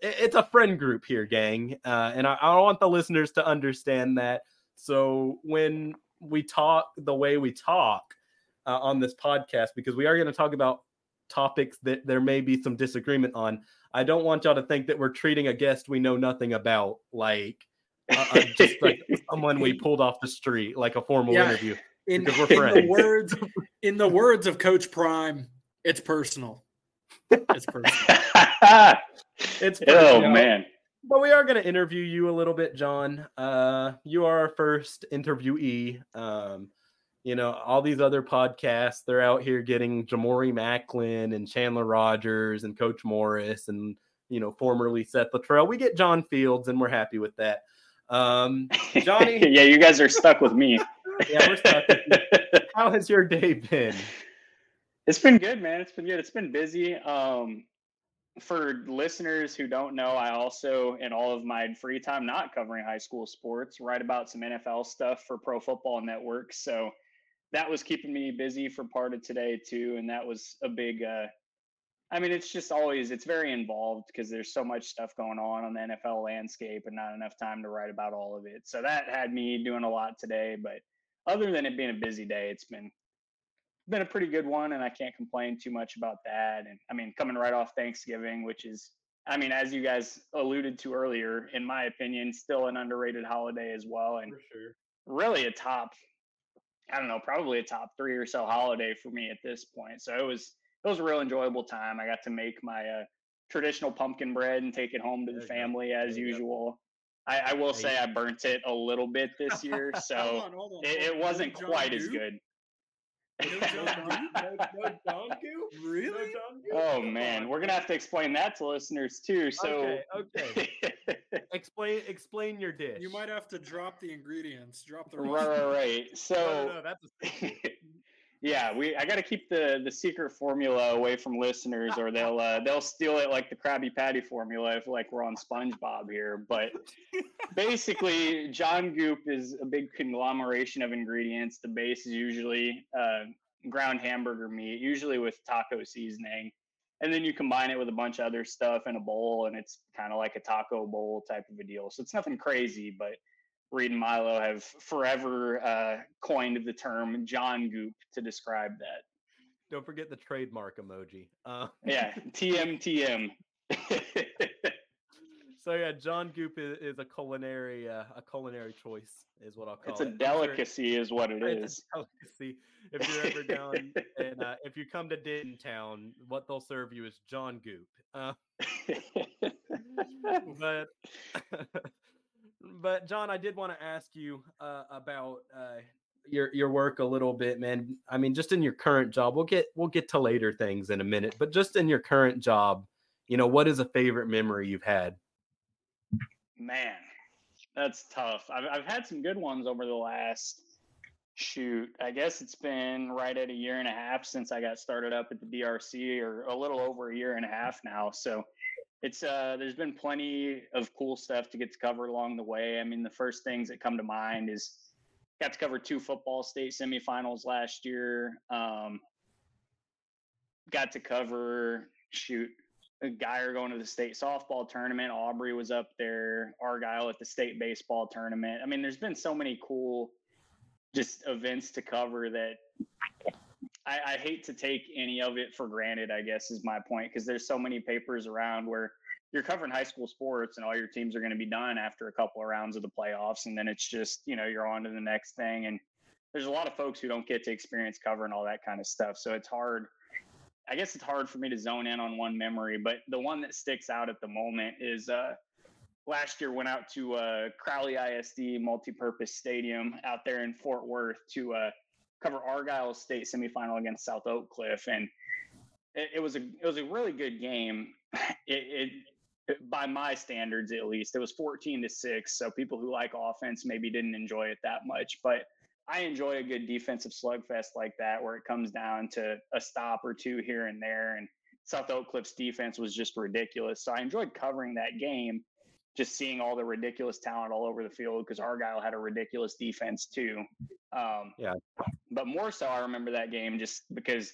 it's a friend group here, gang, uh, and I, I want the listeners to understand that so when we talk the way we talk uh, on this podcast, because we are going to talk about topics that there may be some disagreement on, I don't want y'all to think that we're treating a guest we know nothing about like uh, uh just like someone we pulled off the street, like a formal yeah. interview. In, in the words, in the words of Coach Prime, it's personal. It's personal. it's personal. oh man but we are going to interview you a little bit, John. Uh, you are our first interviewee. Um, you know, all these other podcasts, they're out here getting Jamori Maclin and Chandler Rogers and Coach Morris and, you know, formerly Seth Littrell. We get John Fields, and we're happy with that. Um, Johnny. yeah, you guys are stuck with me. yeah, we're stuck. How has your day been? It's been good, man. It's been good. It's been busy. Um, for listeners who don't know, I also, in all of my free time, not covering high school sports, write about some NFL stuff for Pro Football Network. So that was keeping me busy for part of today too, and that was a big. Uh, I mean, it's just always it's very involved because there's so much stuff going on on the NFL landscape, and not enough time to write about all of it. So that had me doing a lot today. But other than it being a busy day, it's been been a pretty good one, and I can't complain too much about that. And I mean, coming right off Thanksgiving, which is, I mean, as you guys alluded to earlier, in my opinion, still an underrated holiday as well, and sure. really a top, I don't know, probably a top three or so holiday for me at this point. So it was it was a real enjoyable time. I got to make my uh, traditional pumpkin bread and take it home to the family as usual. I, I, will say I burnt it a little bit this year, so hold on, hold on, it, it, wasn't quite as good. really? Oh man, we're gonna have to explain that to listeners too. So okay, okay. explain explain your dish. You might have to drop the ingredients. Drop the right, right, right. So no, no, no, that's yeah, we I got to keep the the secret formula away from listeners, or they'll uh, they'll steal it like the Krabby Patty formula if like we're on SpongeBob here. But basically, John Goop is a big conglomeration of ingredients. The base is usually uh, ground hamburger meat, usually with taco seasoning, and then you combine it with a bunch of other stuff in a bowl, and it's kind of like a taco bowl type of a deal. So it's nothing crazy, but Reed and Milo have forever uh, coined the term John Goop to describe that. Don't forget the trademark emoji. Uh, yeah, TMTM. So yeah, John Goop is, is a culinary uh, a culinary choice is what I'll call It's it. a I'm sure delicacy, is what it it's is. a delicacy. If you're ever down and uh, if you come to Denton Town, what they'll serve you is John Goop. Uh, but but John, I did want to ask you uh, about uh, your your work a little bit, man. I mean, just in your current job, we'll get we'll get to later things in a minute, but just in your current job, you know, what is a favorite memory you've had? Man, that's tough. I've I've had some good ones over the last shoot. I guess it's been right at a year and a half since I got started up at the DRC, or a little over a year and a half now. So it's uh there's been plenty of cool stuff to get to cover along the way. I mean, the first things that come to mind is got to cover two football state semifinals last year. Um, got to cover shoot a Guyer going to the state softball tournament. Aubrey was up there. Argyle at the state baseball tournament. I mean, there's been so many cool just events to cover that I, I hate to take any of it for granted. I guess is my point because there's so many papers around where you're covering high school sports and all your teams are going to be done after a couple of rounds of the playoffs, and then it's just you know you're on to the next thing. And there's a lot of folks who don't get to experience covering all that kind of stuff, so it's hard I guess it's hard for me to zone in on one memory, but the one that sticks out at the moment is uh, last year went out to uh, Crowley ISD multipurpose stadium out there in Fort Worth to uh, cover Argyle State semifinal against South Oak Cliff, and it, it, was a it was a really good game. It, it by my standards at least, it was 14 to six. So people who like offense maybe didn't enjoy it that much, but I enjoy a good defensive slugfest like that, where it comes down to a stop or two here and there. And South Oak Cliff's defense was just ridiculous. So I enjoyed covering that game, just seeing all the ridiculous talent all over the field because Argyle had a ridiculous defense too. Um, Yeah. But more so, I remember that game just because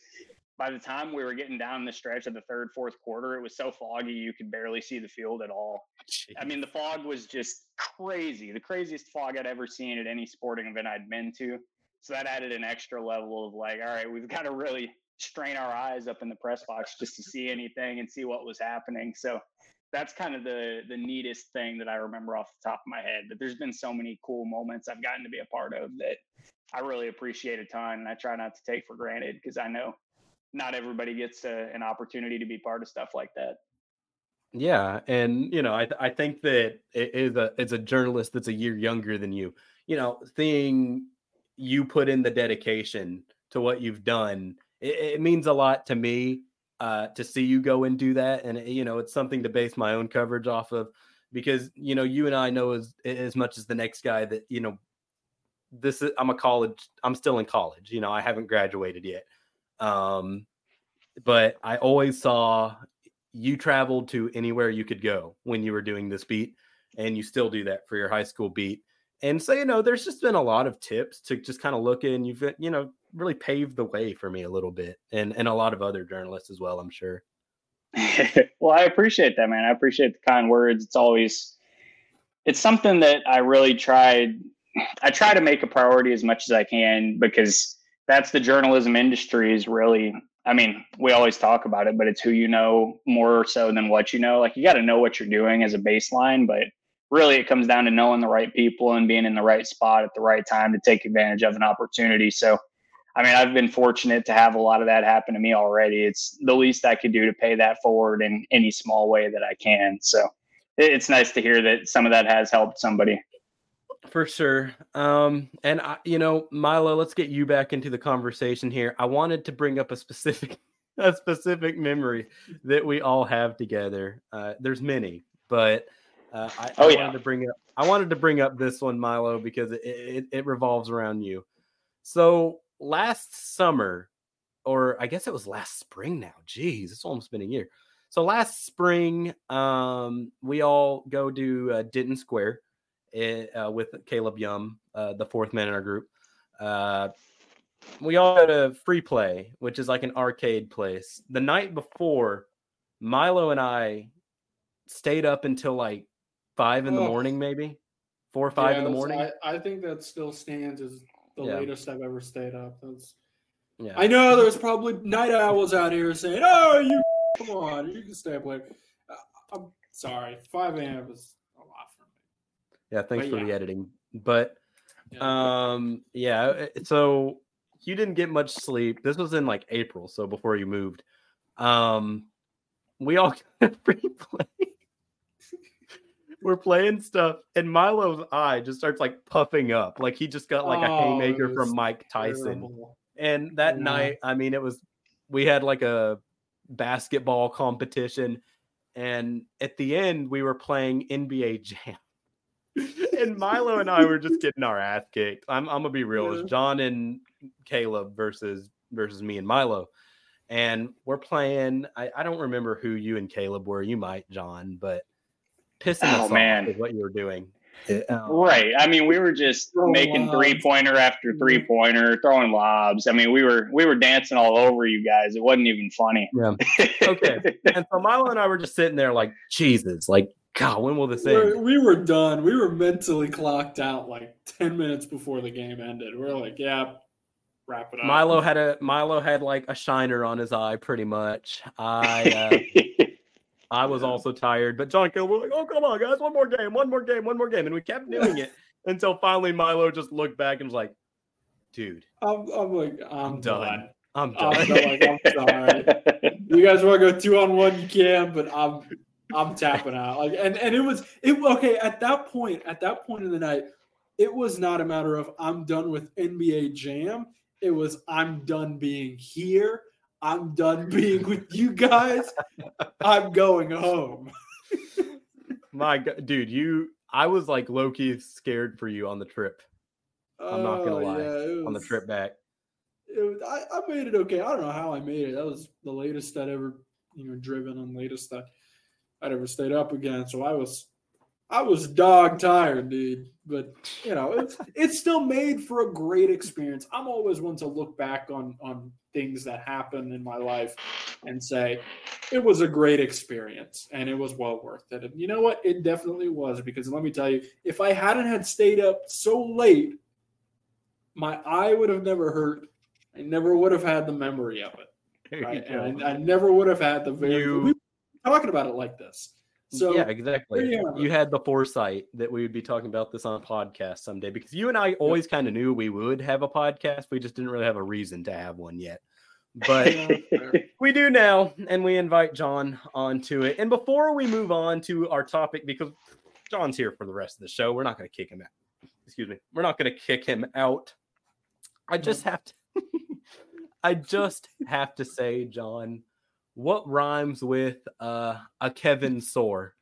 by the time we were getting down the stretch of the third, fourth quarter, it was so foggy you could barely see the field at all. I mean, the fog was just crazy, the craziest fog I'd ever seen at any sporting event I'd been to. So that added an extra level of like, all right, we've got to really strain our eyes up in the press box just to see anything and see what was happening. So that's kind of the the neatest thing that I remember off the top of my head. But there's been so many cool moments I've gotten to be a part of that I really appreciate a ton, and I try not to take for granted because I know not everybody gets a, an opportunity to be part of stuff like that. Yeah, and you know, I th- I think that it is a it's a journalist that's a year younger than you. You know, seeing you put in the dedication to what you've done, it, it means a lot to me uh, to see you go and do that. And you know, it's something to base my own coverage off of because you know, you and I know as as much as the next guy that you know. This is I'm a college. I'm still in college. You know, I haven't graduated yet. Um, but I always saw you traveled to anywhere you could go when you were doing this beat and you still do that for your high school beat. And so you know there's just been a lot of tips to just kind of look in. You've you know really paved the way for me a little bit and and a lot of other journalists as well i'm sure. Well i appreciate that man. I appreciate the kind words. It's always it's something that i really tried i try to make a priority as much as i can because that's the journalism industry is really I mean, we always talk about it, but it's who you know more so than what you know. Like you got to know what you're doing as a baseline, but really it comes down to knowing the right people and being in the right spot at the right time to take advantage of an opportunity. So, I mean, I've been fortunate to have a lot of that happen to me already. It's the least I could do to pay that forward in any small way that I can. So, it's nice to hear that some of that has helped somebody. For sure. Um, and I, you know, Milo, let's get you back into the conversation here. I wanted to bring up a specific a specific memory that we all have together. Uh, there's many, but uh, I, oh, I yeah. wanted to bring up I wanted to bring up this one, Milo, because it, it, it revolves around you. So last summer, or I guess it was last spring now. Geez, it's almost been a year. So last spring, um, we all go to uh, Denton Square it, uh, with Caleb Yum, uh, the fourth man in our group. Uh, we all go to Free Play, which is like an arcade place. The night before, Milo and I stayed up until like five in the morning, maybe four or five in the morning. I, I think that still stands as the Yeah. latest I've ever stayed up. That's. yeah, I know there's probably night owls out here saying, "Oh, you come on, you can stay up late." Uh, I'm, Sorry, 5 a.m. is a lot for me. Yeah, thanks But for yeah. the editing. But Yeah. um yeah, uh, so you didn't get much sleep. This was in like April, so before you moved. Um we all free play. We're playing stuff, and Milo's eye just starts like puffing up, like he just got like a Oh, haymaker from Mike Tyson. Terrible. And that Yeah. night, I mean, it was we had like a basketball competition, and at the end, we were playing NBA Jam. And Milo and I were just getting our ass kicked. I'm I'm gonna be real. It was John and Caleb versus versus me and Milo. And we're playing. I, I don't remember who you and Caleb were. You might, John, but pissing Oh, us man. off is what you were doing. It- um, Right. I mean, we were just Throwing making lobs. three pointer after three pointer, throwing lobs. I mean, we were we were dancing all over you guys. It wasn't even funny. Yeah. Okay. And so Milo and I were just sitting there like, Jesus, like, God, when will this We're- end? we were done. We were mentally clocked out like 10 minutes before the game ended. We're like, yeah, wrap it up. Milo had a Milo had like a shiner on his eye, pretty much. I uh, I was also tired, but John Caleb was like, "Oh, come on, guys, one more game, one more game, one more game," and we kept doing it until finally Milo just looked back and was like, "Dude, I'm, I'm like, I'm, I'm done. done. I'm I'm done." done. Like, I'm sorry. You guys want to go two on one? You can, but I'm I'm tapping out. Like, and and it was it okay at that point. At that point in the night, it was not a matter of I'm done with NBA Jam. It was I'm done being here. I'm done being with you guys. I'm going home. My God, dude, you, I was like Loki scared for you on the trip, I'm not gonna Oh, lie, on the trip back. was, I, I made it okay. I don't know how I made it. That was the latest I'd ever, you know, driven and latest that I'd ever stayed up again. So I was, I was dog tired, dude. But you know, it's it's still made for a great experience. I'm always one to look back on on things that happen in my life and say it was a great experience and it was well worth it. And you know what? It definitely was because let me tell you, if I hadn't had stayed up so late, my eye would have never hurt. I never would have had the memory of it. Right? And I, I never would have had the very You- talking about it like this. So yeah, exactly. you. You had the foresight that we would be talking about this on a podcast someday because you and I always kind of knew we would have a podcast. We just didn't really have a reason to have one yet. But we do now, and we invite John onto it. And before we move on to our topic, because John's here for the rest of the show, we're not going to kick him out. Excuse me. We're not going to kick him out. I just have to. I just have to say, John, what rhymes with uh, a Kevin Sore?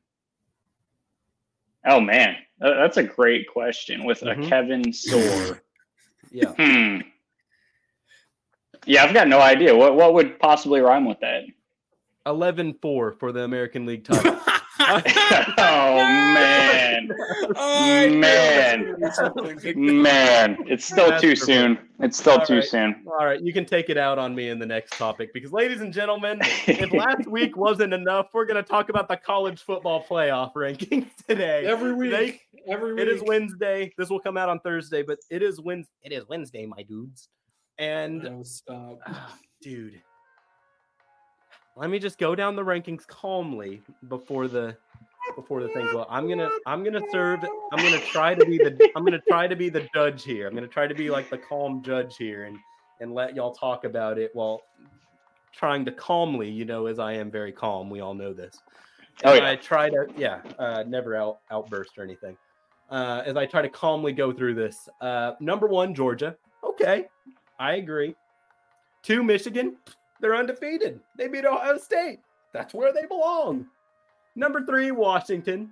oh man, that's a great question with Mhm. a Kevin Sore. Yeah. hmm. Yeah, I've got no idea. What what would possibly rhyme with that? 11 4 for the American League title. oh man, I knew Man. it was something like that. man, it's still That's too perfect. soon. It's still All too right. soon. All right, you can take it out on me in the next topic because, ladies and gentlemen, if last week wasn't enough, we're going to talk about the college football playoff rankings today. Every week, They- every week. It is Wednesday. This will come out on Thursday, but it is Wednesday. It is Wednesday, my dudes. And Oh, stop. dude, let me just go down the rankings calmly before the before the thing. Well, I'm gonna I'm gonna serve. I'm gonna try to be the I'm gonna try to be the judge here. I'm gonna try to be like the calm judge here and and let y'all talk about it while trying to calmly, you know, as I am very calm. We all know this. Oh, yeah. I try to yeah, uh, never out outburst or anything. Uh, as I try to calmly go through this, uh, number one, Georgia. Okay, I agree. Two, Michigan. They're undefeated. They beat Ohio State. That's where they belong. Number three, Washington.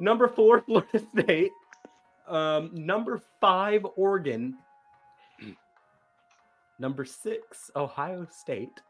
Number four, Florida State. Um, number five, Oregon. Number six, Ohio State.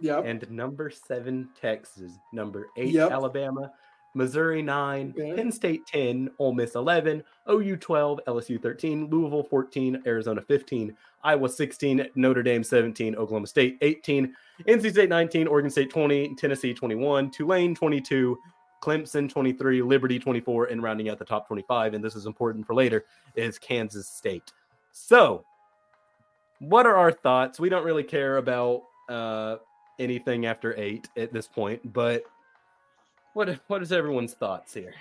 Yep. And number seven, Texas. Number eight, Yep. Alabama. Missouri nine, Okay. Penn State 10, Ole Miss 11, OU 12, LSU 13, Louisville 14, Arizona 15, Iowa 16, Notre Dame 17, Oklahoma State 18, NC State 19, Oregon State 20, Tennessee 21, Tulane 22, Clemson 23, Liberty 24, and rounding out the top 25, and this is important for later, is Kansas State. So, what are our thoughts? We don't really care about uh, anything after eight at this point, but What what is everyone's thoughts here?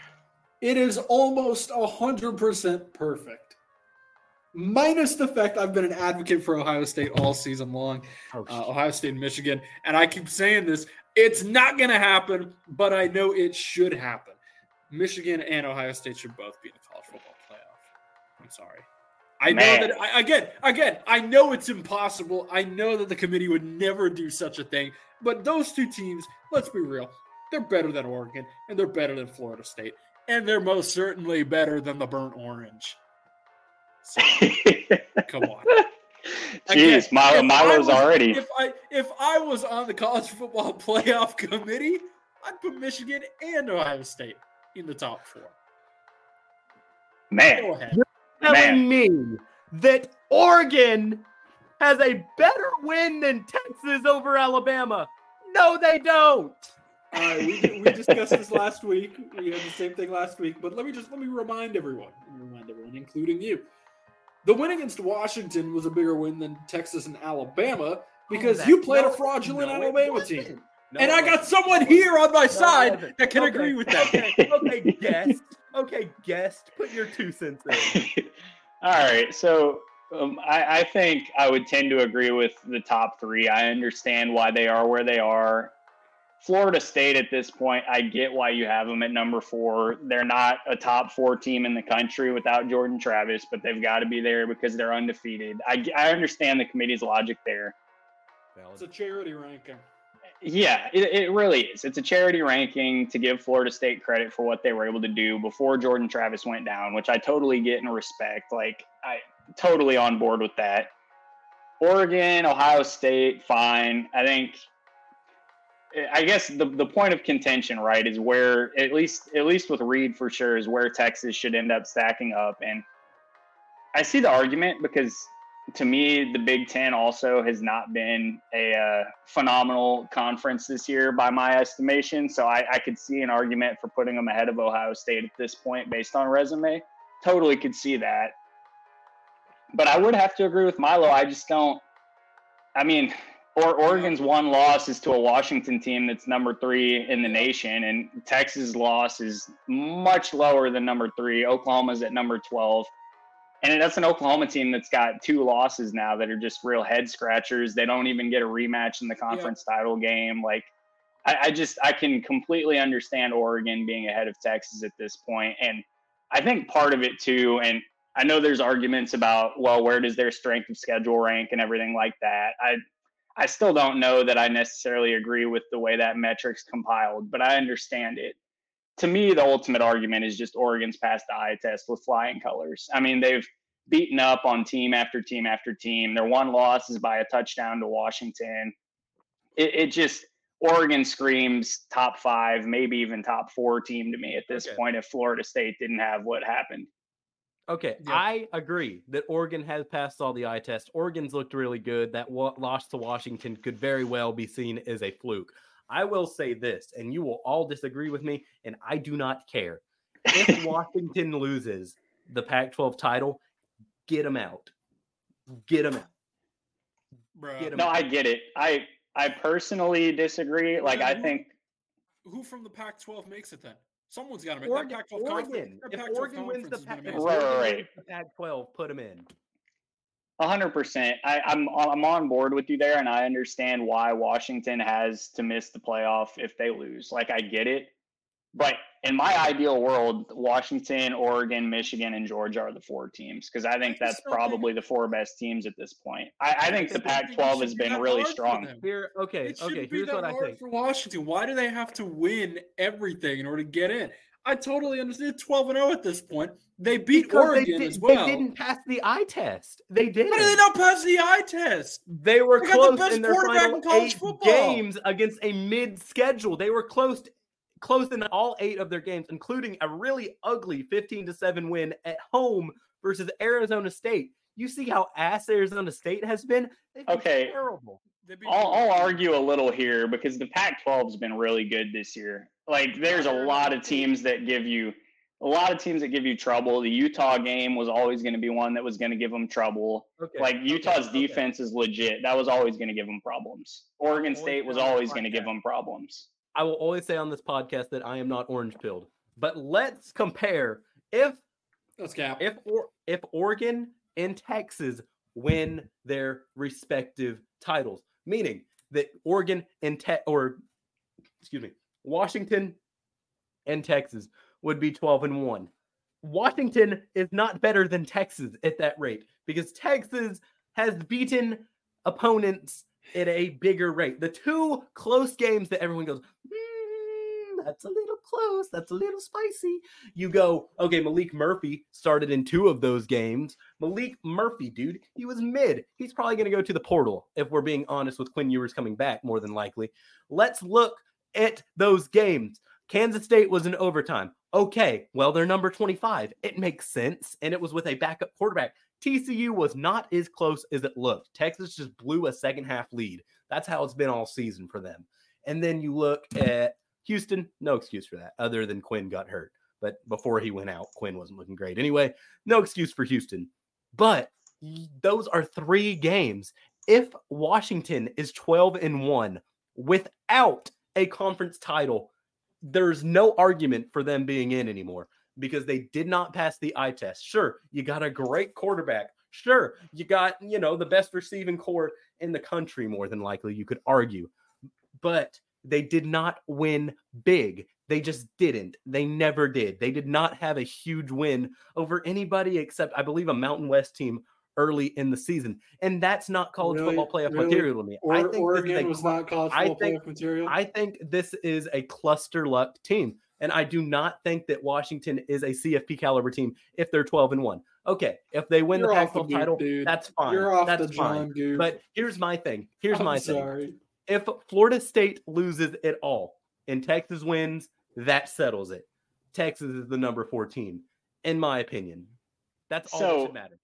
It is almost hundred percent perfect. Minus the fact I've been an advocate for Ohio State all season long, Oh, uh, Ohio State and Michigan, and I keep saying this. It's not going to happen, but I know it should happen. Michigan and Ohio State should both be in the college football playoff. I'm sorry. I know that I, again, again, I know it's impossible. I know that the committee would never do such a thing, but those two teams, let's be real, they're better than Oregon and they're better than Florida State, and they're most certainly better than the burnt orange. So, come on. Again, Jeez, Milo, Milo's was- already. If I if I was on the college football playoff committee, I'd put Michigan and Ohio State in the top four. Man, Go ahead. telling me that Oregon has a better win than Texas over Alabama. No, they don't. Uh, we, we discussed this last week. We had the same thing last week, but let me just let me remind everyone, me remind everyone, including you. The win against Washington was a bigger win than Texas and Alabama because that- you played no, a fraudulent no, Alabama team. No, and I got someone here on my. No, side that can Okay, agree with that. Okay, okay, guest. Okay, guest. Put your two cents in. All right, so um, I, I think I would tend to agree with the top three. I understand why they are where they are. Florida State at this point, I get why you have them at number four. They're not a top four team in the country without Jordan Travis, but they've got to be there because they're undefeated. I, I understand the committee's logic there. It's a charity ranking. Yeah, it, it really is. It's a charity ranking to give Florida State credit for what they were able to do before Jordan Travis went down, which I totally get and respect. Like, I totally on board with that. Oregon, Ohio State, fine. I think. I guess the the point of contention, right, is where at least at least with Reed for sure is where Texas should end up stacking up, and I see the argument because to me, the Big Ten also has not been a uh, phenomenal conference this year by my estimation. So I, I could see an argument for putting them ahead of Ohio State at this point based on resume. Totally could see that. But I would have to agree with Milo. I just don't. I mean, or Oregon's one loss is to a Washington team that's number three in the nation, and Texas' loss is much lower than number three. Oklahoma's at number twelve. And that's an Oklahoma team that's got two losses now that are just real head scratchers. They don't even get a rematch in the conference title game. Like, I, I just I can completely understand Oregon being ahead of Texas at this point, and I think part of it too. And I know there's arguments about well, where does their strength of schedule rank and everything like that. I I still don't know that I necessarily agree with the way that metric's compiled, but I understand it to me, the ultimate argument is just Oregon's passed the eye test with flying colors. I mean, they've beaten up on team after team after team. Their one loss is by a touchdown to Washington. It, it just Oregon screams top five, maybe even top four team to me at this Okay. point. If Florida State didn't have what happened, Okay, Yeah. I agree that Oregon has passed all the eye tests. Oregon's looked really good. That wa- loss to Washington could very well be seen as a fluke. I will say this, and you will all disagree with me, and I do not care. If Washington loses the Pac 12 title, get them out. Get them out. Bruh. Get 'em no, I get it. I I personally disagree. Like, I think Who from the Pac-12 makes it then? Someone's got to make Oregon, that Pac-12. Oregon. that If Pac-12 Oregon wins the Pac been if amazing. Right, Oregon right, wins the Pac 12, put them in. A hundred percent. I- I'm I'm on board with you there, and I understand why Washington has to miss the playoff if they lose. Like I get it, but in my ideal world, Washington, Oregon, Michigan, and Georgia are the four teams because I think I that's still think- probably the four best teams at this point. I, I think the I think it Pac-12 has been really strong. Here, okay, It okay. be Here's that what I think. for Washington. Why do they have to win everything in order to get in? I totally understand. Twelve and zero at this point. They beat Because they, Oregon did, as well. they didn't pass the eye test. They didn't. Why did they not pass the eye test? They were They got the close best in their final in eight football. games against a mid-schedule. They were close, close in all eight of their games, including a really ugly 15 to seven win at home versus Arizona State. You see how ass Arizona State has been? They've been Okay. terrible. They I'll, I'll argue a little here because the Pac-12 has been really good this year. Like, there's a lot of teams that give you a lot of teams that give you trouble. The Utah game was always going to be one that was going to give them trouble. Okay, Like Utah's okay. defense is legit. That was always going to give them problems. Oregon always State was always going to give them problems. I will always say on this podcast that I am not orange pilled. But let's compare if Let's cap. if or if Oregon and Texas win their respective titles, meaning that Oregon and Te- or excuse me, Washington and Texas would be 12 and 1. Washington is not better than Texas at that rate because Texas has beaten opponents at a bigger rate. The two close games that everyone goes, "Hmm, that's a little close, that's a little spicy. You go, okay, Maalik Murphy started in two of those games. Maalik Murphy, dude, he was mid. He's probably going to go to the portal if we're being honest with Quinn Ewers coming back, more than likely. Let's look at those games. Kansas State was in overtime. Okay, well, they're number 25. It makes sense. And it was with a backup quarterback. TCU was not as close as it looked. Texas just blew a second half lead. That's how it's been all season for them. And then you look at Houston, no excuse for that, other than Quinn got hurt. But before he went out, Quinn wasn't looking great. Anyway, no excuse for Houston. But those are three games. If Washington is 12 and 1 without a conference title, there's no argument for them being in anymore because they did not pass the eye test. Sure, you got a great quarterback. Sure, you got, you know, the best receiving core in the country, more than likely, you could argue. But they did not win big. They just didn't. They never did. They did not have a huge win over anybody except, I believe, a Mountain West team early in the season. And that's not college Really? football playoff Really? material to me. Or, I think Oregon a was not college football think- playoff material. I think this is a cluster luck team. And I do not think that Washington is a CFP caliber team if they're 12 and 1. Okay, if they win You're the off Pac the 12 boot, title, dude. that's fine. You're off that's the fine. John Goose. But here's my thing. Here's I'm my thing. sorry. If Florida State loses it all and Texas wins, that settles it. Texas is the number 14, in my opinion. That's all that So- should matter.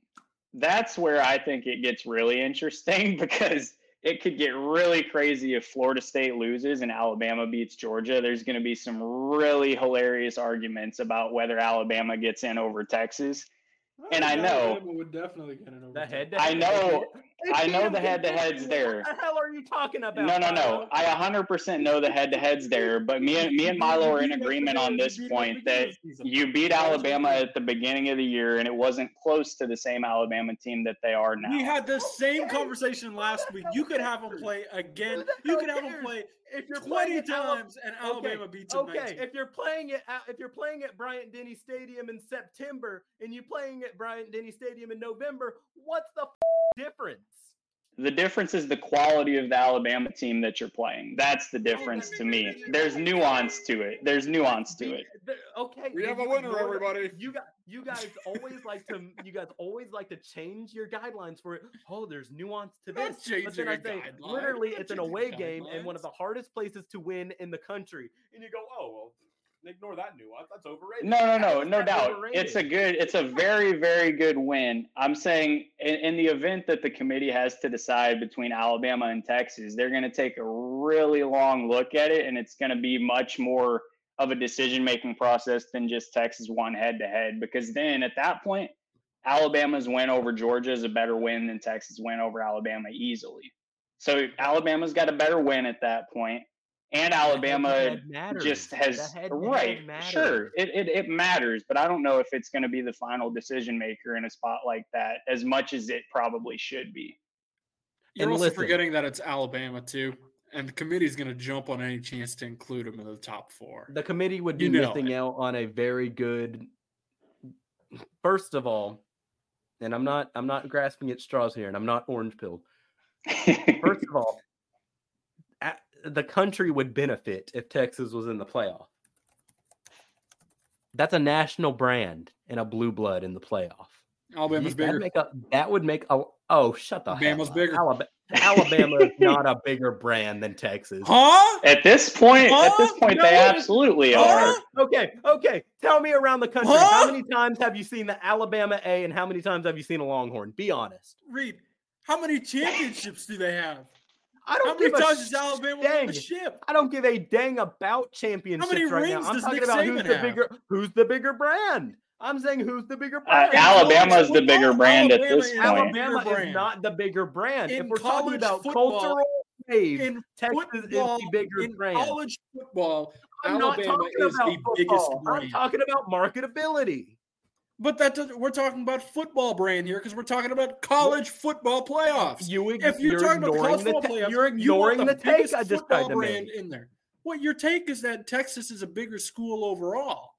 that's where I think it gets really interesting because it could get really crazy if Florida State loses and Alabama beats Georgia. There's going to be some really hilarious arguments about whether Alabama gets in over Texas. Oh, and I know- Alabama would definitely get it over. The head I know- I know the They beat 'em head-to-heads there. What the hell are you talking about? No, no, no. I 100% know the head-to-heads there, but me and me and Milo are in agreement on this point that you beat Alabama at the beginning of the year, and it wasn't close to the same Alabama team that they are now. We had the same conversation last week. You could have them play again. You could have them play if you're playing 20 times and Alabama beats them Okay, 19. if you're playing it, at, if you're playing at Bryant Denny Stadium in September and you're playing at Bryant Denny Stadium in November, what's the f- difference? The difference is the quality of the Alabama team that you're playing. That's the difference to me. There's nuance to it. There's nuance to it. Okay, We have a winner, ignore everybody. You got you guys always like to you guys always like to change your guidelines for it. Oh, there's nuance to Not this. But then I a say, guideline. literally, Not it's an changing away game and one of the hardest places to win in the country. And you go, oh well, ignore that nuance. That's overrated. No, no, no, How is no that doubt. It's a good, it's a very, very good win. I'm saying in, in the event that the committee has to decide between Alabama and Texas, they're going to take a really long look at it, and it's going to be much more of a decision making process than just Texas won head to head. Because then at that point, Alabama's win over Georgia is a better win than Texas win over Alabama easily. So Alabama's got a better win at that point, and Alabama just has right sure it, it, it matters but i don't know if it's going to be the final decision maker in a spot like that as much as it probably should be You're And also listen. forgetting that it's Alabama too, and the committee's going to jump on any chance to include them in the top four. The committee would be You know missing it. out on a very good. First of all, and I'm not I'm not grasping at straws here, and I'm not orange pilled. First of all, a- the country would benefit if Texas was in the playoff. That's a national brand and a blue blood in the playoff. Alabama's That'd bigger. Make a, that would make a oh shut the hell up. bigger. Alabama, Alabama is not a bigger brand than Texas. Huh? at this point at this Huh? point they absolutely Huh? are Okay, okay. Tell me around the country, Huh? how many times have you seen the Alabama A and how many times have you seen a Longhorn? Be honest. Reed, how many championships do they have? I don't How many give a times Alabama dang. the ship? I don't give a dang about championships right now. I'm does talking Nick about who's Saban the have? bigger who's the bigger brand. I'm saying who's the bigger Uh, brand. alabama's the bigger brand at this point Alabama is brand. not the bigger brand. if we're talking about football, cultural Dave, in Texas football, is the bigger in brand. college football, I'm not Alabama talking is about the biggest football. I'm brand. talking about marketability. But that we're talking about football brand here because we're talking about college football playoffs. You, if you're, talking about the college football ta- playoffs, you're you want ignoring the, take I just football tried to brand make. in there. What your take is that Texas is a bigger school overall,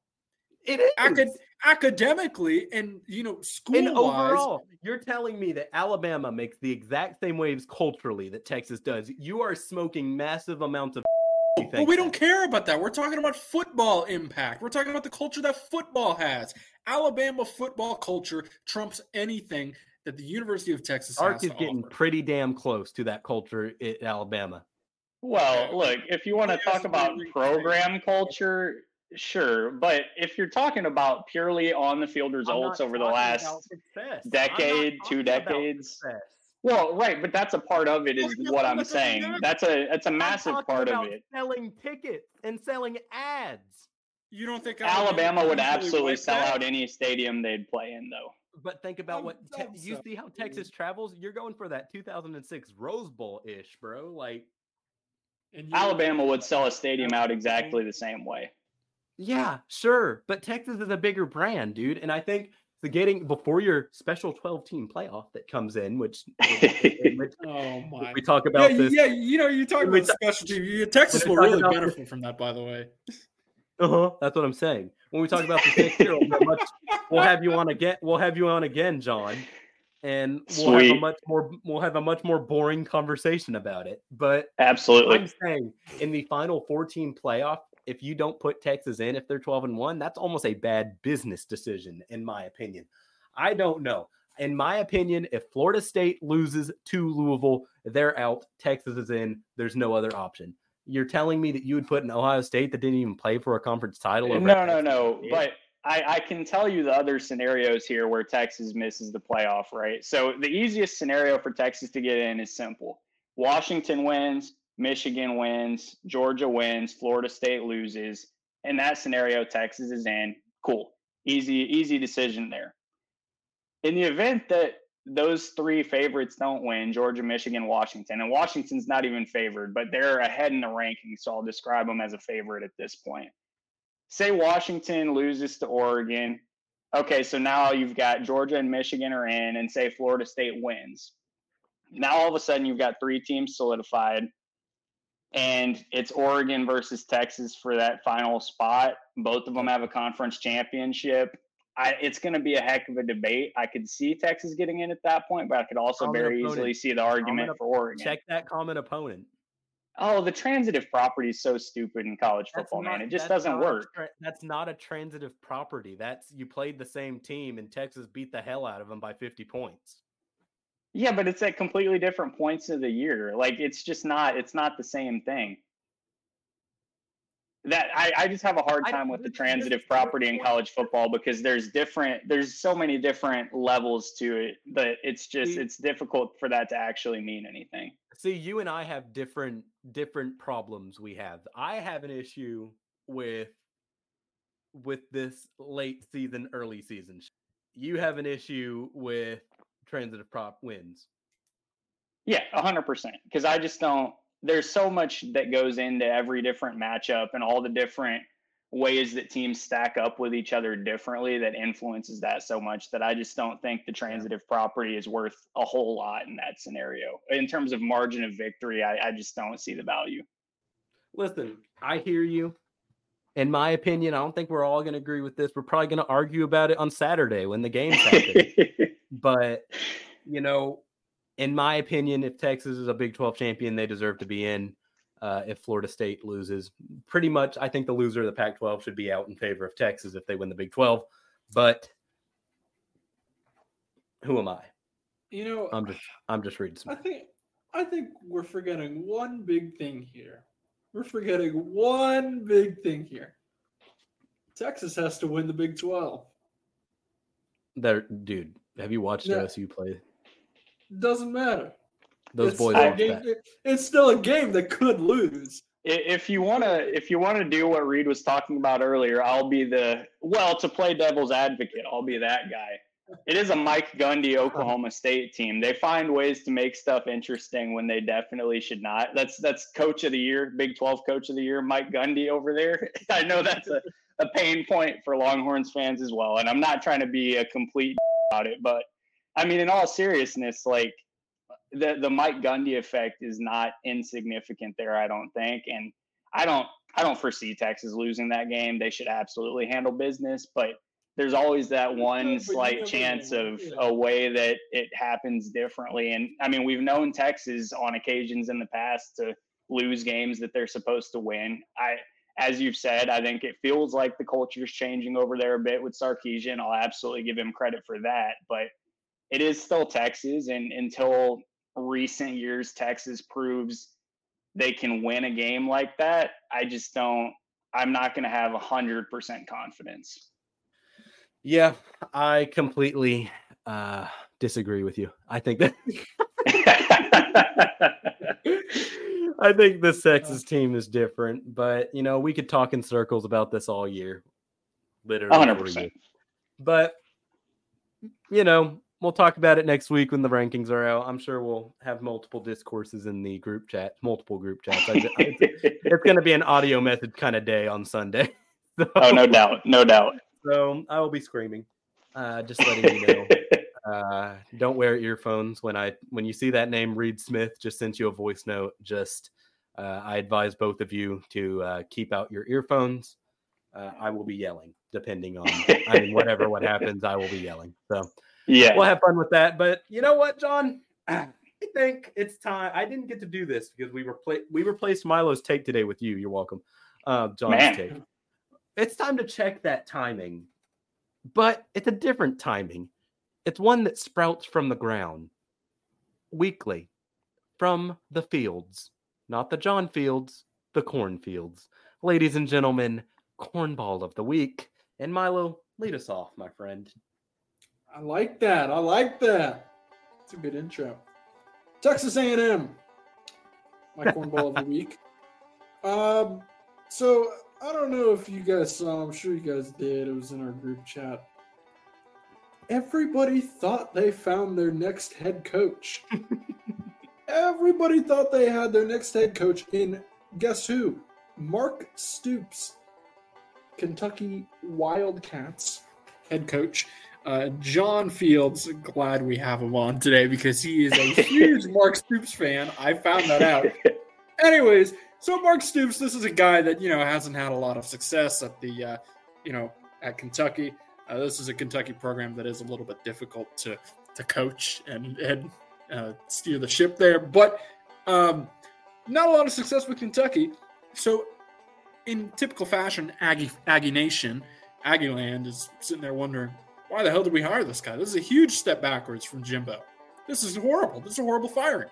It is. Acad- academically, and you know, school and overall, you're telling me that Alabama makes the exact same waves culturally that Texas does. You are smoking massive amounts of. You But we don't that. care about that. We're talking about football impact. We're talking about the culture that football has. Alabama football culture trumps anything that the University of Texas Ark has is to getting offer. pretty damn close to that culture at Alabama. Well, look, if you want to talk about we- we- program culture, sure. But if you're talking about purely on the field results over the last about success. I'm not decade, two talking about decades. Success. well, right, but that's a part of it, is Well, what I'm that's what I'm saying. doing. That's a that's a I'm massive talking part of it. Selling tickets and selling ads. You don't think Alabama would absolutely sell that? out any stadium they'd play in, though. But think about I what te- hope you see how Texas travels. You're going for that 2006 Rose Bowl ish, bro. Like, And Alabama would sell a stadium out exactly the same way. yeah, sure, but Texas is a bigger brand, dude. And I think the getting before your special 12 team playoff that comes in, which, Oh my. we talk about you- this. yeah, you know, you're talking we about specialty. You- Texas we will really about benefit from that, by the way. Uh-huh. That's what I'm saying. When we talk about the next year, we'll, have much, we'll have you on again. We'll have you on again, John, and we'll have a much more. We'll have a much more boring conversation about it. But Absolutely. I'm saying in the final 14 playoff, if you don't put Texas in, if they're 12 and one, that's almost a bad business decision, in my opinion. I don't know. In my opinion, if Florida State loses to Louisville, they're out. Texas is in. There's no other option. You're telling me that you would put an Ohio State that didn't even play for a conference title? over No, no, Texas? no. But I, I can tell you the other scenarios here where Texas misses the playoff, right? So the easiest scenario for Texas to get in is simple Washington wins, Michigan wins, Georgia wins, Florida State loses. In that scenario, Texas is in. Cool. Easy, easy decision there. In the event that those three favorites don't win Georgia, Michigan, Washington. And Washington's not even favored, but they're ahead in the rankings. So I'll describe them as a favorite at this point. Say Washington loses to Oregon. Okay, so now you've got Georgia and Michigan are in, and say Florida State wins. Now all of a sudden you've got three teams solidified, and it's Oregon versus Texas for that final spot. Both of them have a conference championship. I, it's going to be a heck of a debate. I could see Texas getting in at that point, but I could also Common very opponent. easily see the argument Common for Oregon. Check that common opponent. Oh, the transitive property is so stupid in college That's football, man. It just doesn't work. tra- that's not a transitive property. That's you played the same team and Texas beat the hell out of them by 50 points. Yeah, but it's at completely different points of the year. Like it's just not it's not the same thing. That I, I just have a hard time with the transitive property in college football because there's different there's so many different levels to it that it's just it's difficult for that to actually mean anything. See, you and I have different different problems we have. I have an issue with with this late season, early season. You have an issue with transitive prop wins. Yeah, hundred percent. Because I just don't. There's so much that goes into every different matchup and all the different ways that teams stack up with each other differently that influences that so much that I just don't think the transitive property is worth a whole lot in that scenario. In terms of margin of victory, I, I just don't see the value. Listen, I hear you. In my opinion, I don't think we're all going to agree with this. We're probably going to argue about it on Saturday when the games happen. but you know, in my opinion, if Texas is a Big 12 champion, they deserve to be in. Uh, if Florida State loses, pretty much, I think the loser of the Pac 12 should be out in favor of Texas if they win the Big 12. But who am I? You know, I'm just, I'm just reading some. I think I think we're forgetting one big thing here. We're forgetting one big thing here. Texas has to win the Big 12. There, dude, have you watched Yeah. OSU play? Doesn't matter. Those It's boys still a are game, it- it's still a game that could lose. If you want to if you want to do what Reed was talking about earlier, I'll be the well to play devil's advocate. I'll be that guy. it is a Mike Gundy Oklahoma State team. They find ways to make stuff interesting when they definitely should not. That's that's coach of the year, Big 12 coach of the year, Mike Gundy over there. I know that's a, a pain point for Longhorns fans as well. And I'm not trying to be a complete about it, but I mean in all seriousness, like the the Mike Gundy effect is not insignificant there, I don't think. And I don't I don't foresee Texas losing that game. They should absolutely handle business, but there's always that one slight chance of a way that it happens differently. And I mean, we've known Texas on occasions in the past to lose games that they're supposed to win. I, as you've said, I think it feels like the culture is changing over there a bit with Sarkisian. I'll absolutely give him credit for that, but it is still Texas, and until recent years, Texas proves they can win a game like that. I just don't. I'm not going to have a hundred percent confidence. Yeah, I completely uh, disagree with you. I think that I think the Texas team is different, but you know, we could talk in circles about this all year. Literally 100%. But you know, we'll talk about it next week when the rankings are out. I'm sure we'll have multiple discourses in the group chat, multiple group chats. it's going to be an audio method kind of day on Sunday. So. Oh, no doubt, no doubt. So I will be screaming. Uh, just letting you know. Uh, don't wear earphones when I when you see that name Reed Smith just sent you a voice note. Just uh, I advise both of you to uh, keep out your earphones. Uh, I will be yelling depending on I mean whatever what happens. I will be yelling. So yeah, we'll have fun with that. But you know what, John? I think it's time. I didn't get to do this because we repla- we replaced Milo's take today with you. You're welcome, uh, John's Man. take. It's time to check that timing, but it's a different timing. It's one that sprouts from the ground weekly from the fields, not the John Fields, the cornfields. Ladies and gentlemen, cornball of the week. And Milo, lead us off, my friend. I like that. I like that. It's a good intro. Texas A&M, my cornball of the week. Um, so I don't know if you guys saw, I'm sure you guys did. It was in our group chat. Everybody thought they found their next head coach. Everybody thought they had their next head coach in guess who? Mark Stoops, Kentucky Wildcats head coach. Uh, John Fields, glad we have him on today because he is a huge Mark Stoops fan. I found that out. Anyways, so Mark Stoops, this is a guy that you know hasn't had a lot of success at the, uh, you know, at Kentucky. Uh, this is a Kentucky program that is a little bit difficult to to coach and and uh, steer the ship there, but um, not a lot of success with Kentucky. So, in typical fashion, Aggie Aggie Nation, Aggie Land is sitting there wondering, why the hell did we hire this guy? This is a huge step backwards from Jimbo. This is horrible. This is a horrible firing.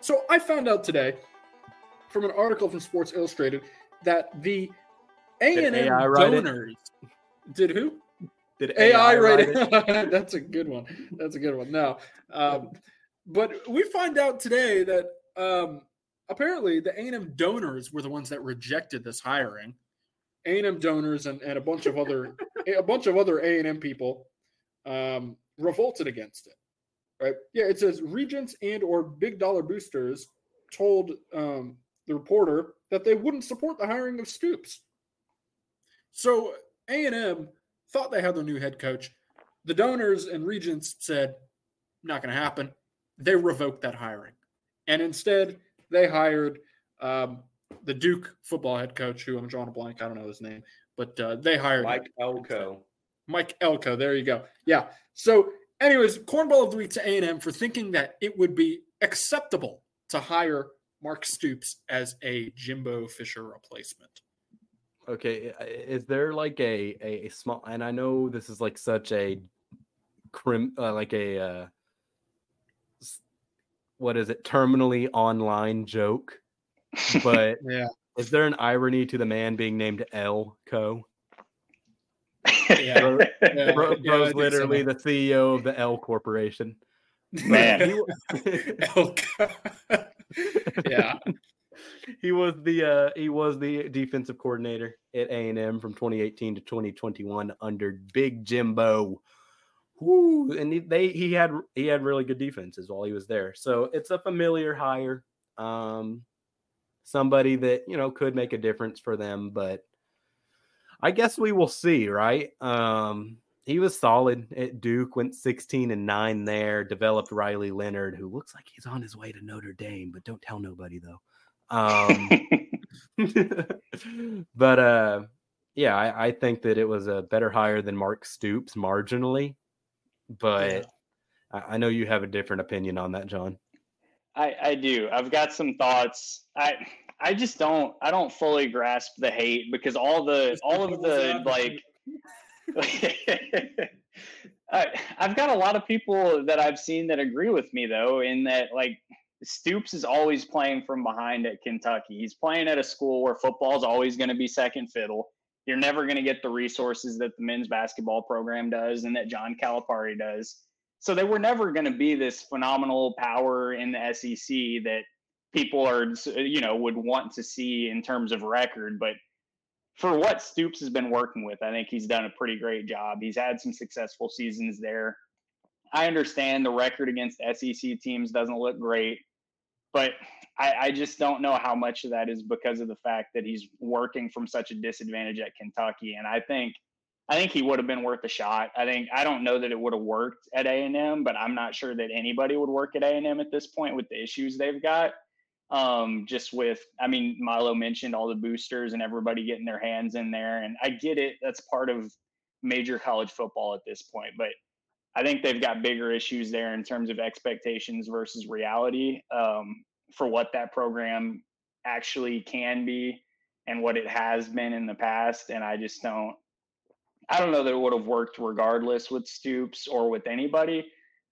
So I found out today from an article from Sports Illustrated that the A and M donors did who? Did AI, AI write it? That's a good one. That's a good one. No, um, but we find out today that um, apparently the A and M donors were the ones that rejected this hiring. A and M donors and, and a bunch of other a bunch of other A and M people um, revolted against it. Right? Yeah, it says regents and or big dollar boosters told um, the reporter that they wouldn't support the hiring of Stoops. So A&M thought they had their new head coach. The donors and regents said, not going to happen. They revoked that hiring. And instead, they hired um, the Duke football head coach, who I'm drawing a blank. I don't know his name, but uh, they hired Mike Elko. Mike Elko. There you go. Yeah. So, anyways, cornball of the week to A&M for thinking that it would be acceptable to hire Mark Stoops as a Jimbo Fisher replacement. Okay, is there like a a, small? And I know this is like such a crim, uh, like a uh, what is it? Terminally online joke, but yeah, is there an irony to the man being named L Co? Yeah, Bro, yeah, Bro, yeah bro's literally so. the CEO of the L Corporation. Man, yeah. he was the uh, he was the defensive coordinator at A and M from 2018 to 2021 under Big Jimbo. whoo, and he, they he had he had really good defenses while he was there. So it's a familiar hire. Um, somebody that you know could make a difference for them, but I guess we will see, right? Um, he was solid at Duke, went 16 and 9 there, developed Riley Leonard, who looks like he's on his way to Notre Dame, but don't tell nobody though. Um, but uh, yeah, I, I, think that it was a better hire than Mark Stoops marginally, but yeah. I, I know you have a different opinion on that, John. I, I do. I've got some thoughts. I I just don't I don't fully grasp the hate because all the all of the like I, I've got a lot of people that I've seen that agree with me though in that like Stoops is always playing from behind at Kentucky. He's playing at a school where football is always going to be second fiddle. You're never going to get the resources that the men's basketball program does and that John Calipari does. So they were never going to be this phenomenal power in the SEC that people are, you know, would want to see in terms of record. But for what Stoops has been working with, I think he's done a pretty great job. He's had some successful seasons there. I understand the record against SEC teams doesn't look great, but I, I, just don't know how much of that is because of the fact that he's working from such a disadvantage at Kentucky. And I think I think he would have been worth a shot. I think I don't know that it would have worked at A and M, but I'm not sure that anybody would work at A and M at this point with the issues they've got. Um, just with, I mean, Milo mentioned all the boosters and everybody getting their hands in there, and I get it. That's part of major college football at this point, but I think they've got bigger issues there in terms of expectations versus reality um, for what that program actually can be and what it has been in the past. And I just don't I don't know that it would have worked regardless with Stoops or with anybody.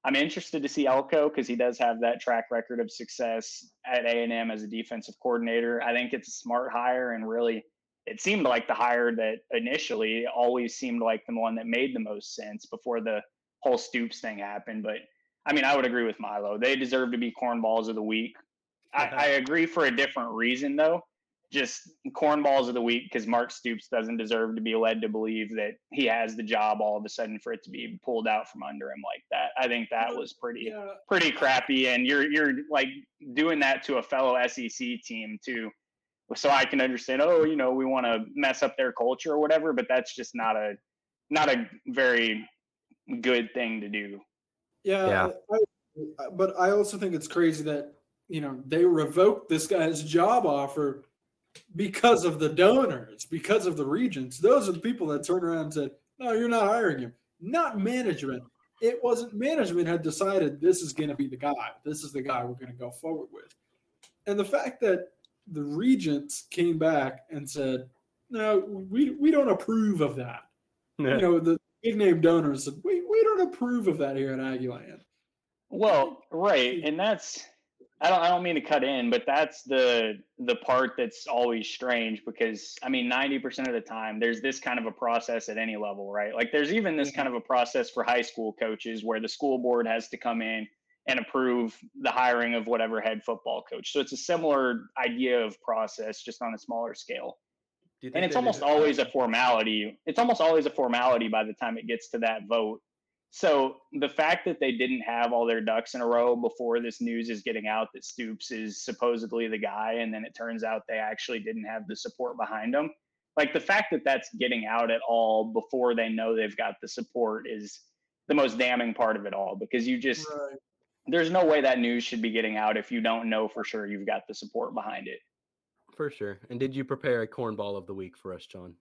I'm interested to see Elko because he does have that track record of success at A&M as a defensive coordinator. I think it's a smart hire and really it seemed like the hire that initially always seemed like the one that made the most sense before the whole Stoops thing happened. But I mean, I would agree with Milo. They deserve to be cornballs of the week. I, uh-huh. I agree for a different reason though just cornballs of the week because Mark Stoops doesn't deserve to be led to believe that he has the job all of a sudden for it to be pulled out from under him like that. I think that was pretty yeah. pretty crappy, and you're you're like doing that to a fellow SEC team too. So I can understand, oh, you know, we want to mess up their culture or whatever, but that's just not a not a very good thing to do. Yeah, yeah. I, but I also think it's crazy that you know they revoked this guy's job offer because of the donors, because of the regents. Those are the people that turned around and said, "No, you're not hiring him." Not management. It wasn't management had decided this is going to be the guy. This is the guy we're going to go forward with. And the fact that the regents came back and said, "No, we we don't approve of that." Yeah. You know, the big name donors said, "We we don't approve of that here at Aggieland." Well, right, and that's I don't I don't mean to cut in, but that's the the part that's always strange because I mean 90% of the time there's this kind of a process at any level, right? Like there's even this kind of a process for high school coaches where the school board has to come in and approve the hiring of whatever head football coach. So it's a similar idea of process just on a smaller scale. And it's almost always a formality. It's almost always a formality by the time it gets to that vote so the fact that they didn't have all their ducks in a row before this news is getting out that Stoops is supposedly the guy, and then it turns out they actually didn't have the support behind them. Like the fact that that's getting out at all before they know they've got the support is the most damning part of it all because you just right. there's no way that news should be getting out if you don't know for sure you've got the support behind it. For sure. And did you prepare a cornball of the week for us, John?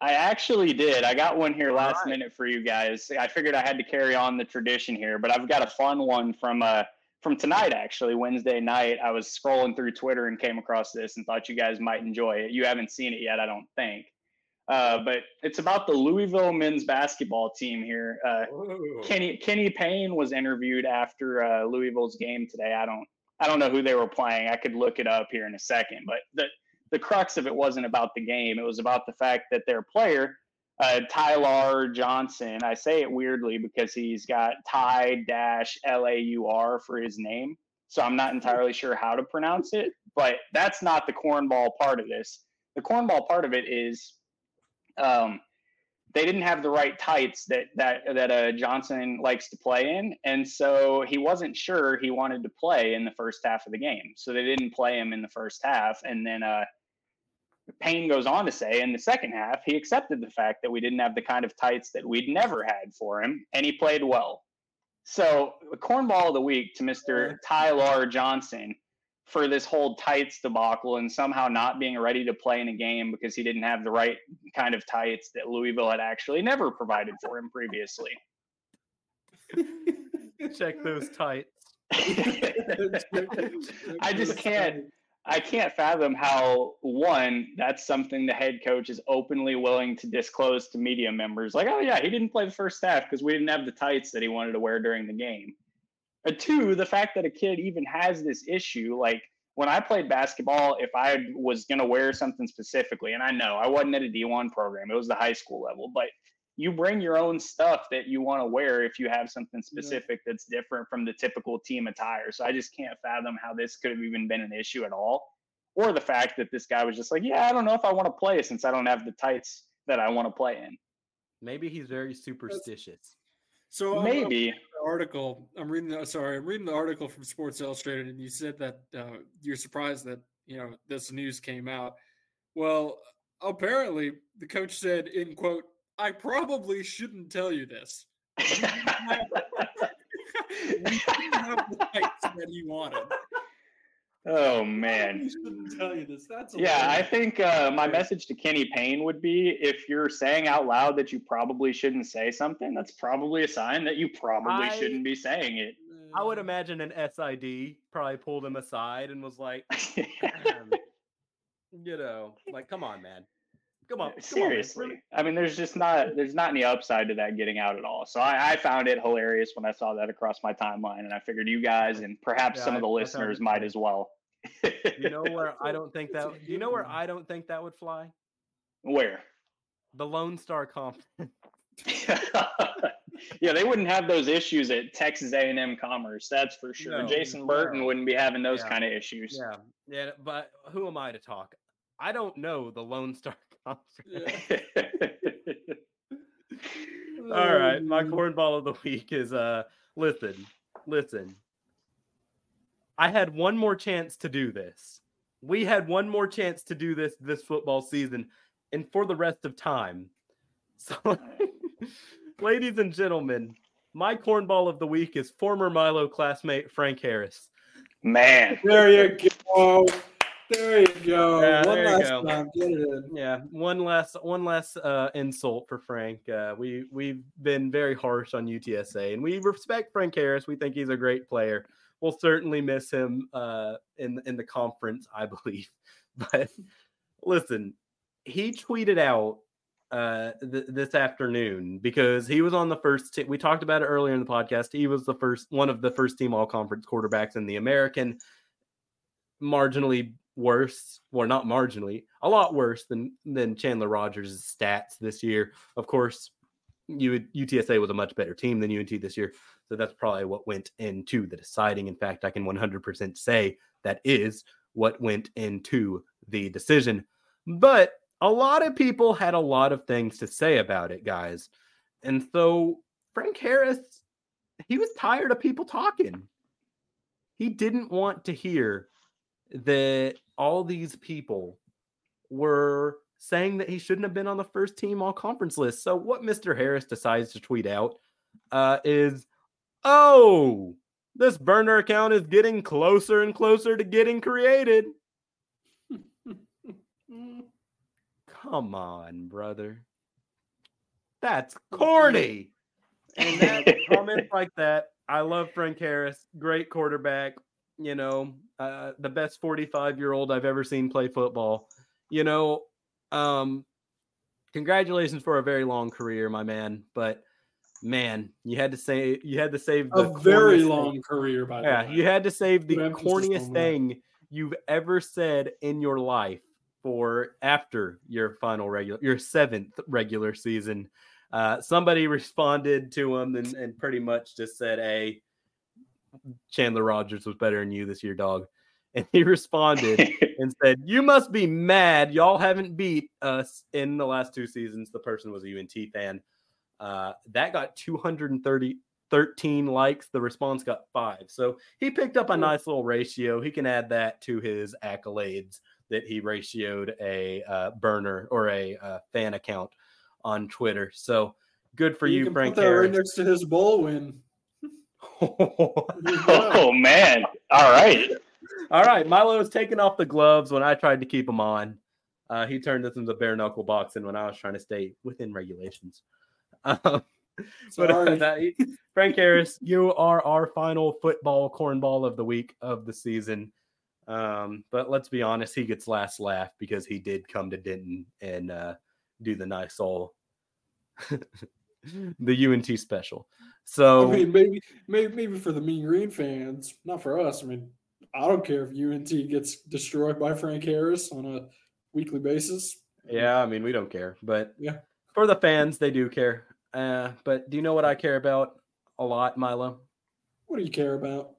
I actually did. I got one here last right. minute for you guys. I figured I had to carry on the tradition here, but I've got a fun one from uh from tonight actually, Wednesday night. I was scrolling through Twitter and came across this and thought you guys might enjoy it. You haven't seen it yet, I don't think. Uh, but it's about the Louisville men's basketball team here. Uh, Kenny Kenny Payne was interviewed after uh, Louisville's game today. I don't I don't know who they were playing. I could look it up here in a second, but the the crux of it wasn't about the game. It was about the fact that their player, uh, Ty-Laur Johnson, I say it weirdly because he's got Ty dash L A U R for his name. So I'm not entirely sure how to pronounce it, but that's not the cornball part of this. The cornball part of it is um, they didn't have the right tights that that that uh, Johnson likes to play in, and so he wasn't sure he wanted to play in the first half of the game. So they didn't play him in the first half, and then uh, Payne goes on to say in the second half he accepted the fact that we didn't have the kind of tights that we'd never had for him, and he played well. So the cornball of the week to Mr. Ty-Laur Johnson for this whole tights debacle and somehow not being ready to play in a game because he didn't have the right kind of tights that Louisville had actually never provided for him previously. Check those tights. I just can't I can't fathom how one that's something the head coach is openly willing to disclose to media members like oh yeah he didn't play the first half because we didn't have the tights that he wanted to wear during the game uh, two, the fact that a kid even has this issue, like when I played basketball, if I was going to wear something specifically, and I know I wasn't at a D1 program, it was the high school level, but you bring your own stuff that you want to wear if you have something specific yeah. that's different from the typical team attire. So I just can't fathom how this could have even been an issue at all. Or the fact that this guy was just like, yeah, I don't know if I want to play since I don't have the tights that I want to play in. Maybe he's very superstitious. So maybe I'm, I'm article. I'm reading. The, sorry, I'm reading the article from Sports Illustrated, and you said that uh, you're surprised that you know this news came out. Well, apparently the coach said, "in quote, I probably shouldn't tell you this." we didn't have the that he wanted. Oh man! I shouldn't tell you this. That's yeah. I think uh, my message to Kenny Payne would be: if you're saying out loud that you probably shouldn't say something, that's probably a sign that you probably I, shouldn't be saying it. I would imagine an SID probably pulled him aside and was like, you know, like, come on, man. Come on. Come Seriously. On, I mean, there's just not there's not any upside to that getting out at all. So I, I, found it hilarious when I saw that across my timeline, and I figured you guys and perhaps yeah, some of the I, listeners might as well. you know where I don't think that you know where I don't think that would fly? Where? The Lone Star Conference. yeah, they wouldn't have those issues at Texas A&M Commerce. That's for sure. No, Jason Burton no. wouldn't be having those yeah. kind of issues. Yeah, yeah. But who am I to talk? I don't know the Lone Star. All right, my um, cornball of the week is uh. Listen, listen. I had one more chance to do this. We had one more chance to do this this football season and for the rest of time. So, ladies and gentlemen, my cornball of the week is former Milo classmate Frank Harris. Man, there you go. There you go. Yeah, one last go. time, get it in. Yeah, one last one last uh, insult for Frank. Uh, we we've been very harsh on UTSA, and we respect Frank Harris. We think he's a great player we'll certainly miss him uh, in in the conference, I believe. But listen, he tweeted out uh, th- this afternoon because he was on the first. We talked about it earlier in the podcast. He was the first one of the first team all conference quarterbacks in the American. Marginally worse, well, not marginally, a lot worse than than Chandler Rogers' stats this year. Of course, you UTSA was a much better team than UNT this year. So that's probably what went into the deciding. In fact, I can 100% say that is what went into the decision. But a lot of people had a lot of things to say about it, guys. And so Frank Harris, he was tired of people talking. He didn't want to hear that all these people were saying that he shouldn't have been on the first team all conference list. So what Mr. Harris decides to tweet out uh, is Oh, this burner account is getting closer and closer to getting created. Come on, brother. That's corny. And that comments like that, I love Frank Harris, great quarterback. You know, uh, the best 45 year old I've ever seen play football. You know, um, congratulations for a very long career, my man. But man, you had to say you had to save a very long thing. career. By the way. yeah, you had to save the corniest thing you've ever said in your life for after your final regular, your seventh regular season. Uh, somebody responded to him and, and pretty much just said, "Hey, Chandler Rogers was better than you this year, dog." and he responded and said, "You must be mad. Y'all haven't beat us in the last two seasons." The person was a UNT fan. Uh, that got 230 13 likes. The response got five. So he picked up a nice little ratio. He can add that to his accolades that he ratioed a uh, burner or a uh, fan account on Twitter. So good for you, can Frank put that right next to his bowl win. oh man! All right. All right, Milo was taking off the gloves when I tried to keep him on. Uh, he turned this into bare knuckle boxing when I was trying to stay within regulations. Um, but uh, that, Frank Harris, you are our final football cornball of the week of the season. Um, but let's be honest, he gets last laugh because he did come to Denton and uh, do the nice old the UNT special. So I mean, maybe, maybe, maybe for the Mean Green fans, not for us. I mean, I don't care if UNT gets destroyed by Frank Harris on a weekly basis. Yeah, I mean, we don't care, but Yeah. for the fans, they do care. Uh, but do you know what I care about a lot, Milo? What do you care about?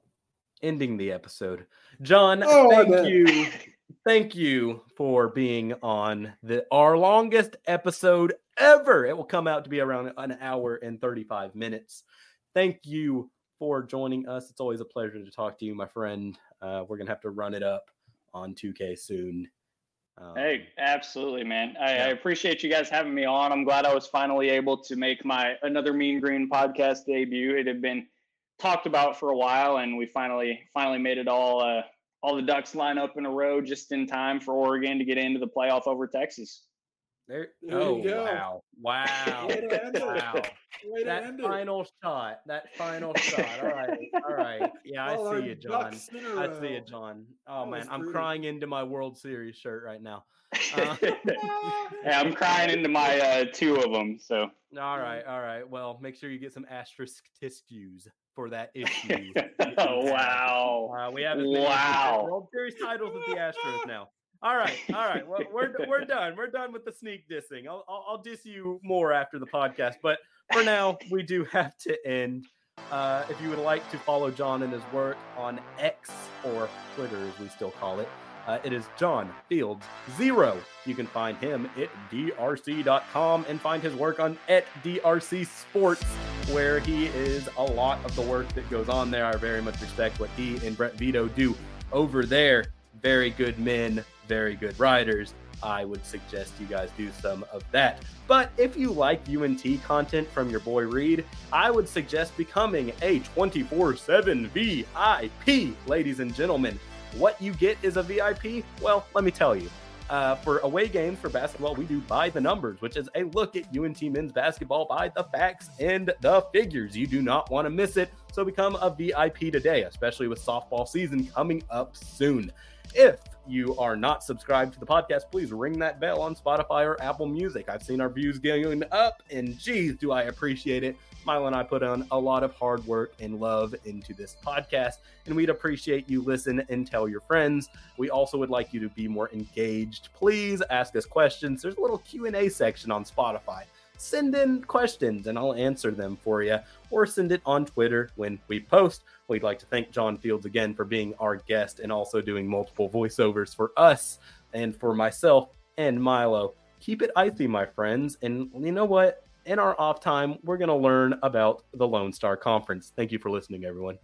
Ending the episode. John, Oh, thank you. Thank you for being on the our longest episode ever. It will come out to be around an hour and 35 minutes. Thank you for joining us. It's always a pleasure to talk to you, my friend. Uh, we're gonna have to run it up on 2K soon. Um, Hey, absolutely, man. I, I appreciate you guys having me on. I'm glad I was finally able to make my another Mean Green podcast debut. It had been talked about for a while, and we finally finally made it all. Uh, all the ducks line up in a row just in time for Oregon to get into the playoff over Texas. There, There oh you go. wow, wow, Way to end it. wow! That end it. final shot, that final shot. All right, all right. Yeah, I All see you, John. ducks in a I see you. John. Oh That man, I'm pretty. crying into my World Series shirt right now. Uh, yeah, I'm crying into my uh, two of them. So All right, all right. Well, make sure you get some asterisk tissues for that issue. oh wow. Uh, we have as Wow. World Series titles as the Astros now. All right, all right. Well, we're we're done. We're done with the sneak dissing. I'll, I'll I'll diss you more after the podcast, but for now, we do have to end. Uh, if you would like to follow John and his work on X or Twitter, as we still call it, uh, it is John Fields Zero. You can find him at drc.com and find his work on at drc sports, where he is a lot of the work that goes on there. I very much respect what he and Brett Vito do over there. Very good men, very good riders, I would suggest you guys do some of that. But if you like UNT content from your boy Reed, I would suggest becoming a 24 7 VIP, ladies and gentlemen. What you get is a VIP? Well, let me tell you. Uh, for away games for basketball, we do by the numbers, which is a look at UNT men's basketball by the facts and the figures. You do not want to miss it. So become a VIP today, especially with softball season coming up soon. If you are not subscribed to the podcast, please ring that bell on Spotify or Apple Music. I've seen our views going up, and geez, do I appreciate it. Milo and I put on a lot of hard work and love into this podcast, and we'd appreciate you listen and tell your friends. We also would like you to be more engaged. Please ask us questions. There's a little Q&A section on Spotify. Send in questions and I'll answer them for you, or send it on Twitter when we post. We'd like to thank John Fields again for being our guest and also doing multiple voiceovers for us and for myself and Milo. Keep it icy, my friends. And you know what? In our off time, we're going to learn about the Lone Star Conference. Thank you for listening, everyone.